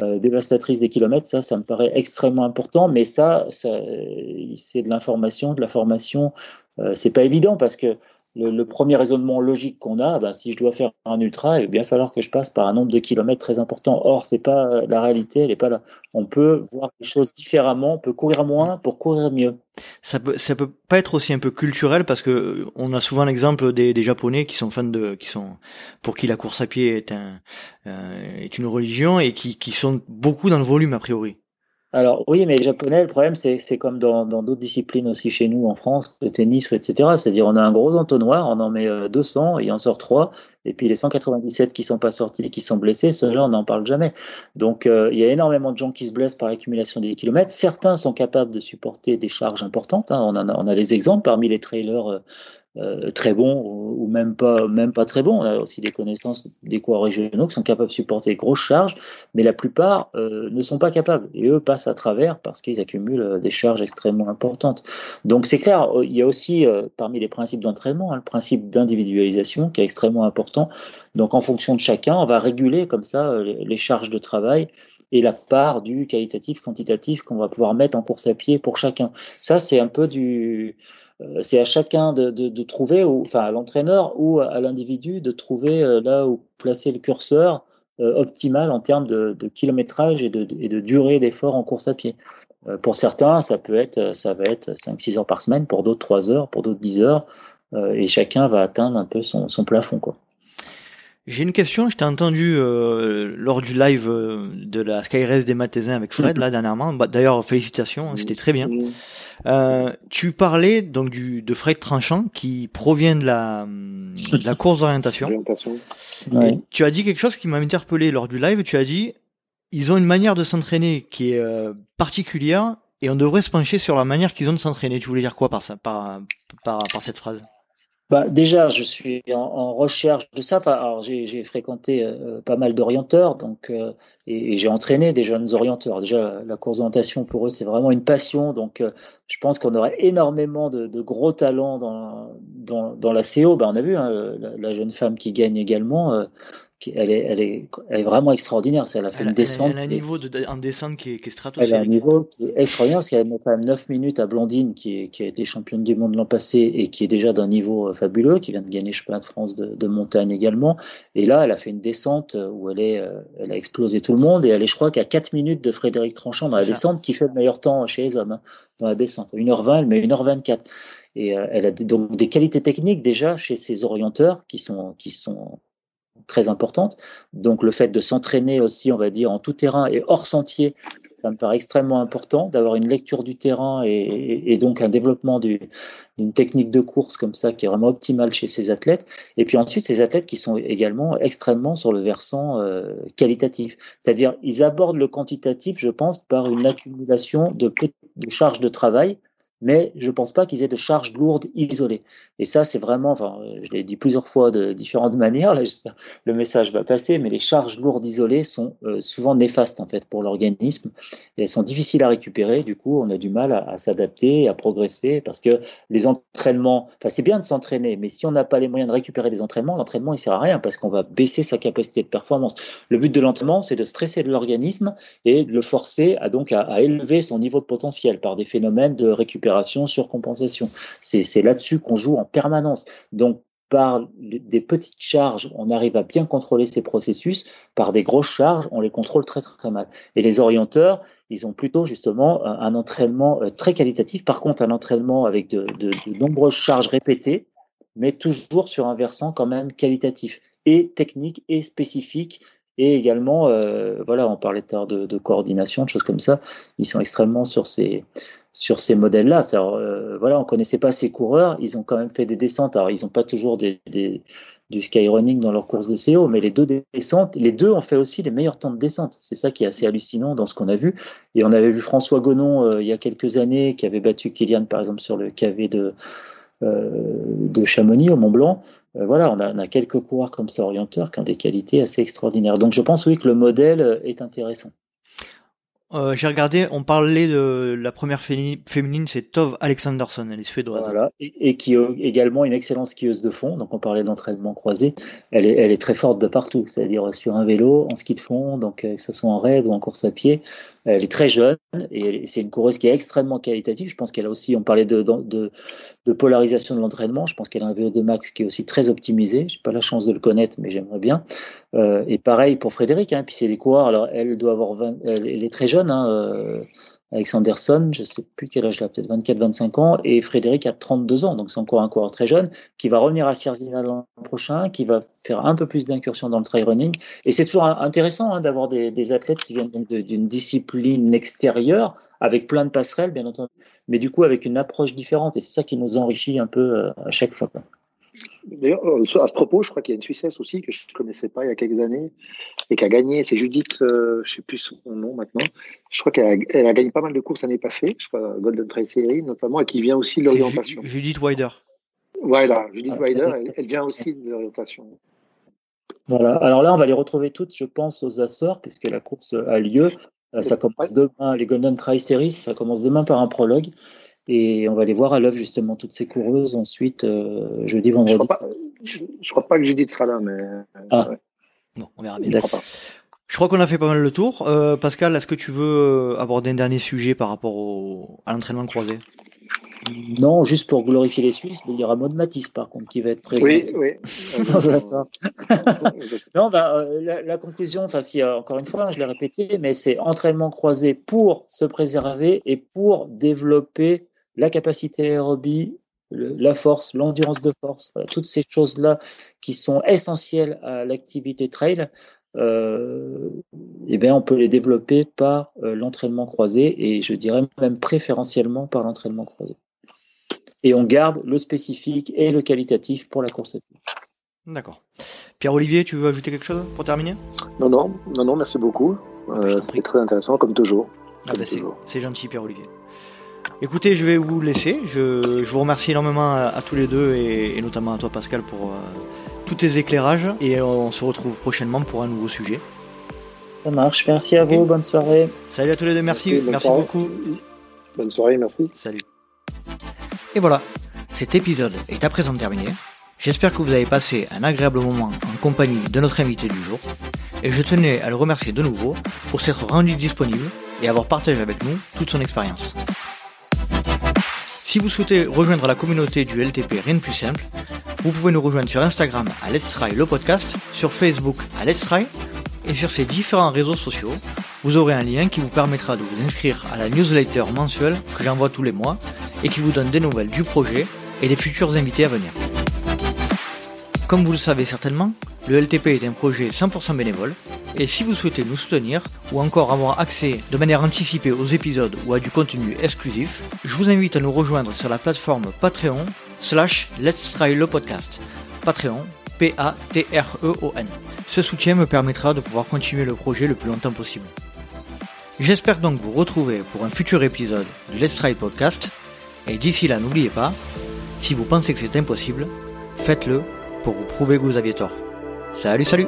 dévastatrice des kilomètres, ça, ça me paraît extrêmement important. Mais ça, ça c'est de l'information, de la formation. c'est pas évident parce que le, le, premier raisonnement logique qu'on a, ben, si je dois faire un ultra, il va bien falloir que je passe par un nombre de kilomètres très important. Or, c'est pas la réalité, elle est pas là. On peut voir les choses différemment, on peut courir moins pour courir mieux. Ça peut, ça peut pas être aussi un peu culturel parce que on a souvent l'exemple des, des, Japonais qui sont fans de, qui sont, pour qui la course à pied est un, euh, est une religion et qui, qui sont beaucoup dans le volume a priori. Alors oui, mais les Japonais, le problème, c'est comme dans d'autres disciplines aussi chez nous en France, le tennis, etc. C'est-à-dire on a un gros entonnoir, on en met 200, euh, il en sort 3, et puis les 197 qui sont pas sortis, qui sont blessés, ceux-là, on n'en parle jamais. Donc euh, il y a énormément de gens qui se blessent par l'accumulation des kilomètres. Certains sont capables de supporter des charges importantes. Hein. On, on a des exemples parmi les trailers euh, euh, très bons ou même pas, même pas très bons. On a aussi des connaissances des coureurs régionaux qui sont capables de supporter de grosses charges, mais la plupart euh, ne sont pas capables. Et eux passent à travers parce qu'ils accumulent euh, des charges extrêmement importantes. Donc c'est clair, il y a aussi parmi les principes d'entraînement hein, le principe d'individualisation qui est extrêmement important. Donc en fonction de chacun, on va réguler comme ça les charges de travail et la part du qualitatif, quantitatif qu'on va pouvoir mettre en course à pied pour chacun. Ça, c'est un peu du, euh, c'est à chacun de, trouver, ou, enfin à l'entraîneur ou à l'individu de trouver euh, là où placer le curseur euh, optimal en termes de, kilométrage et de, et de durée d'effort en course à pied. pour certains, ça peut être, ça va être 5-6 heures par semaine, pour d'autres 3 heures, pour d'autres 10 heures, et chacun va atteindre un peu son, son plafond, quoi. J'ai une question, je t'ai entendu euh, lors du live euh, de la Skyrace des Mathésins avec Fred, là, dernièrement. Bah, D'ailleurs, félicitations, hein, c'était très bien. Euh, tu parlais donc du, de Fred Tranchant qui provient de la, de la course d'orientation. Tu as dit quelque chose qui m'a interpellé lors du live. Tu as dit, ils ont une manière de s'entraîner qui est euh, particulière et on devrait se pencher sur la manière qu'ils ont de s'entraîner. Tu voulais dire quoi par, ça, par, par, par cette phrase? Bah, déjà, je suis en, recherche de ça. alors, j'ai fréquenté euh, pas mal d'orienteurs, donc euh, et, j'ai entraîné des jeunes orienteurs. Déjà, la, course d'orientation pour eux, c'est vraiment une passion. Donc, euh, je pense qu'on aurait énormément de, gros talents dans, dans, la CO. Bah, on a vu hein, la, jeune femme qui gagne également elle est, elle est, elle est vraiment extraordinaire. Elle a fait une descente. Elle a un niveau de, en descente qui est, qui est stratosphérique. Elle a un niveau qui est extraordinaire parce qu'elle met quand même 9 minutes à Blondine, qui, a été championne du monde l'an passé et qui est déjà d'un niveau euh, fabuleux, qui vient de gagner championnat de France de, de, montagne également. Et là, elle a fait une descente euh, où elle est, euh, elle a explosé tout le monde et elle est, je crois, qu'à 4 minutes de Frédéric Tranchant dans la descente, qui fait le meilleur temps chez les hommes, hein, dans la descente. 1h20, elle met 1h24. Et elle a donc des qualités techniques déjà chez ses orienteurs qui sont, qui sont très importante. Donc le fait de s'entraîner aussi, on va dire, en tout terrain et hors sentier, ça me paraît extrêmement important d'avoir une lecture du terrain et, donc un développement d'une technique de course comme ça qui est vraiment optimale chez ces athlètes. Et puis ensuite, ces athlètes qui sont également extrêmement sur le versant euh, qualitatif. C'est-à-dire, ils abordent le quantitatif, je pense, par une accumulation de, de charges de travail mais je ne pense pas qu'ils aient de charges lourdes isolées. Et ça, c'est vraiment, enfin, je l'ai dit plusieurs fois de différentes manières, là, le message va passer, mais les charges lourdes isolées sont euh, souvent néfastes, en fait, pour l'organisme. Elles sont difficiles à récupérer. Du coup, on a du mal à, s'adapter, à progresser, parce que les entraînements, enfin, c'est bien de s'entraîner, mais si on n'a pas les moyens de récupérer des entraînements, l'entraînement, il sert à rien, parce qu'on va baisser sa capacité de performance. Le but de l'entraînement, c'est de stresser l'organisme et de le forcer à, donc, à, à élever son niveau de potentiel par des phénomènes de récupération sur compensation. C'est là-dessus qu'on joue en permanence. Donc, par des petites charges, on arrive à bien contrôler ces processus. Par des grosses charges, on les contrôle très très, très mal. Et les orienteurs, ils ont plutôt justement un, entraînement euh, très qualitatif. Par contre, un entraînement avec de, nombreuses charges répétées, mais toujours sur un versant quand même qualitatif et technique et spécifique. Et également, euh, voilà, on parlait l'heure de, de, coordination, de choses comme ça. Ils sont extrêmement sur ces, sur ces modèles-là. Euh, voilà, on connaissait pas ces coureurs, ils ont quand même fait des descentes. Alors, ils n'ont pas toujours du skyrunning dans leur course de CO, mais les deux descentes, les deux ont fait aussi les meilleurs temps de descente. C'est ça qui est assez hallucinant dans ce qu'on a vu. Et on avait vu François Gonon euh, il y a quelques années qui avait battu Kylian, par exemple, sur le KV de, euh, de Chamonix au Mont Blanc. Euh, voilà, on a, on a, quelques coureurs comme ça orienteurs qui ont des qualités assez extraordinaires. Donc, je pense oui que le modèle est intéressant. Euh, j'ai regardé, on parlait de la première féminine, c'est Tove Alexandersson, elle est suédoise. Voilà, et, qui est également une excellente skieuse de fond, donc on parlait d'entraînement croisé. Elle est, elle est très forte de partout, c'est-à-dire sur un vélo, en ski de fond, donc euh, que ce soit en raid ou en course à pied. Elle est très jeune et c'est une coureuse qui est extrêmement qualitative. Je pense qu'elle a aussi, on parlait de, polarisation de l'entraînement, je pense qu'elle a un VO2 max qui est aussi très optimisé. J'ai pas la chance de le connaître, mais j'aimerais bien. Euh, et pareil pour Frédéric, hein, puis c'est des coureurs, alors elle doit avoir 20, elle, est très jeune hein, euh, Alexanderson, je sais plus quel âge il a, peut-être 24-25 ans, et Frédéric a 32 ans, donc c'est encore un coureur très jeune, qui va revenir à Sierzina l'an prochain, qui va faire un peu plus d'incursion dans le trail running. Et c'est toujours intéressant hein, d'avoir des, athlètes qui viennent d'une discipline extérieure, avec plein de passerelles, bien entendu, mais du coup avec une approche différente, et c'est ça qui nous enrichit un peu euh, à chaque fois. D'ailleurs, euh, à ce propos, je crois qu'il y a une Suissesse aussi que je ne connaissais pas il y a quelques années et qui a gagné. C'est Judith, euh, je ne sais plus son nom maintenant. Je crois qu'elle a, a, gagné pas mal de courses l'année passée, je crois Golden Trail Series notamment, et qui vient aussi de l'orientation. Judith Wider. Voilà, Judith Wider, elle, elle, vient aussi de l'orientation. Voilà. Alors là, on va les retrouver toutes, je pense, aux Açores, puisque la course a lieu. Ça commence demain, les Golden Trail Series, ça commence demain par un prologue. Et on va les voir à l'œuvre justement toutes ces coureuses ensuite euh, jeudi, vendredi. Je crois, pas, je, je crois pas que Judith sera là, mais ah. ouais. bon, on verra bien. Je crois, je crois qu'on a fait pas mal le tour. Euh, Pascal, est-ce que tu veux aborder un dernier sujet par rapport au, à l'entraînement croisé? Non, juste pour glorifier les Suisses, mais il y aura Maud Matisse par contre qui va être présent. Oui, oui. non, bah, euh, la, la, conclusion, enfin, si encore une fois, hein, je l'ai répété, mais c'est entraînement croisé pour se préserver et pour développer la capacité aérobie, le, la force, l'endurance de force, voilà, toutes ces choses-là qui sont essentielles à l'activité trail, euh, eh bien, on peut les développer par euh, l'entraînement croisé et je dirais même préférentiellement par l'entraînement croisé. Et on garde le spécifique et le qualitatif pour la course à pied. D'accord. Pierre-Olivier, tu veux ajouter quelque chose pour terminer? Non, non, non, non, merci beaucoup. Euh, C'était très intéressant, comme toujours. Ah bah c'est gentil, Pierre-Olivier. Écoutez, je vais vous laisser. Je, je vous remercie énormément à, à tous les deux et, et, notamment à toi, Pascal, pour euh, tous tes éclairages. Et on se retrouve prochainement pour un nouveau sujet. Ça marche. Merci à okay. vous. Bonne soirée. Salut à tous les deux. Merci. Merci, merci beaucoup. Bonne soirée. Merci. Salut. Et voilà. Cet épisode est à présent terminé. J'espère que vous avez passé un agréable moment en compagnie de notre invité du jour. Et je tenais à le remercier de nouveau pour s'être rendu disponible et avoir partagé avec nous toute son expérience. Si vous souhaitez rejoindre la communauté du LTP Rien de plus simple, vous pouvez nous rejoindre sur Instagram à Let's Try le podcast, sur Facebook à Let's Try, et sur ces différents réseaux sociaux, vous aurez un lien qui vous permettra de vous inscrire à la newsletter mensuelle que j'envoie tous les mois et qui vous donne des nouvelles du projet et des futurs invités à venir. Comme vous le savez certainement, le LTP est un projet 100% bénévole et si vous souhaitez nous soutenir ou encore avoir accès de manière anticipée aux épisodes ou à du contenu exclusif, je vous invite à nous rejoindre sur la plateforme Patreon slash Let's Try le podcast. Patreon, P-A-T-R-E-O-N. Ce soutien me permettra de pouvoir continuer le projet le plus longtemps possible. J'espère donc vous retrouver pour un futur épisode du Let's Try Podcast. Et d'ici là, n'oubliez pas, si vous pensez que c'est impossible, faites-le pour vous prouver que vous aviez tort. Salut, salut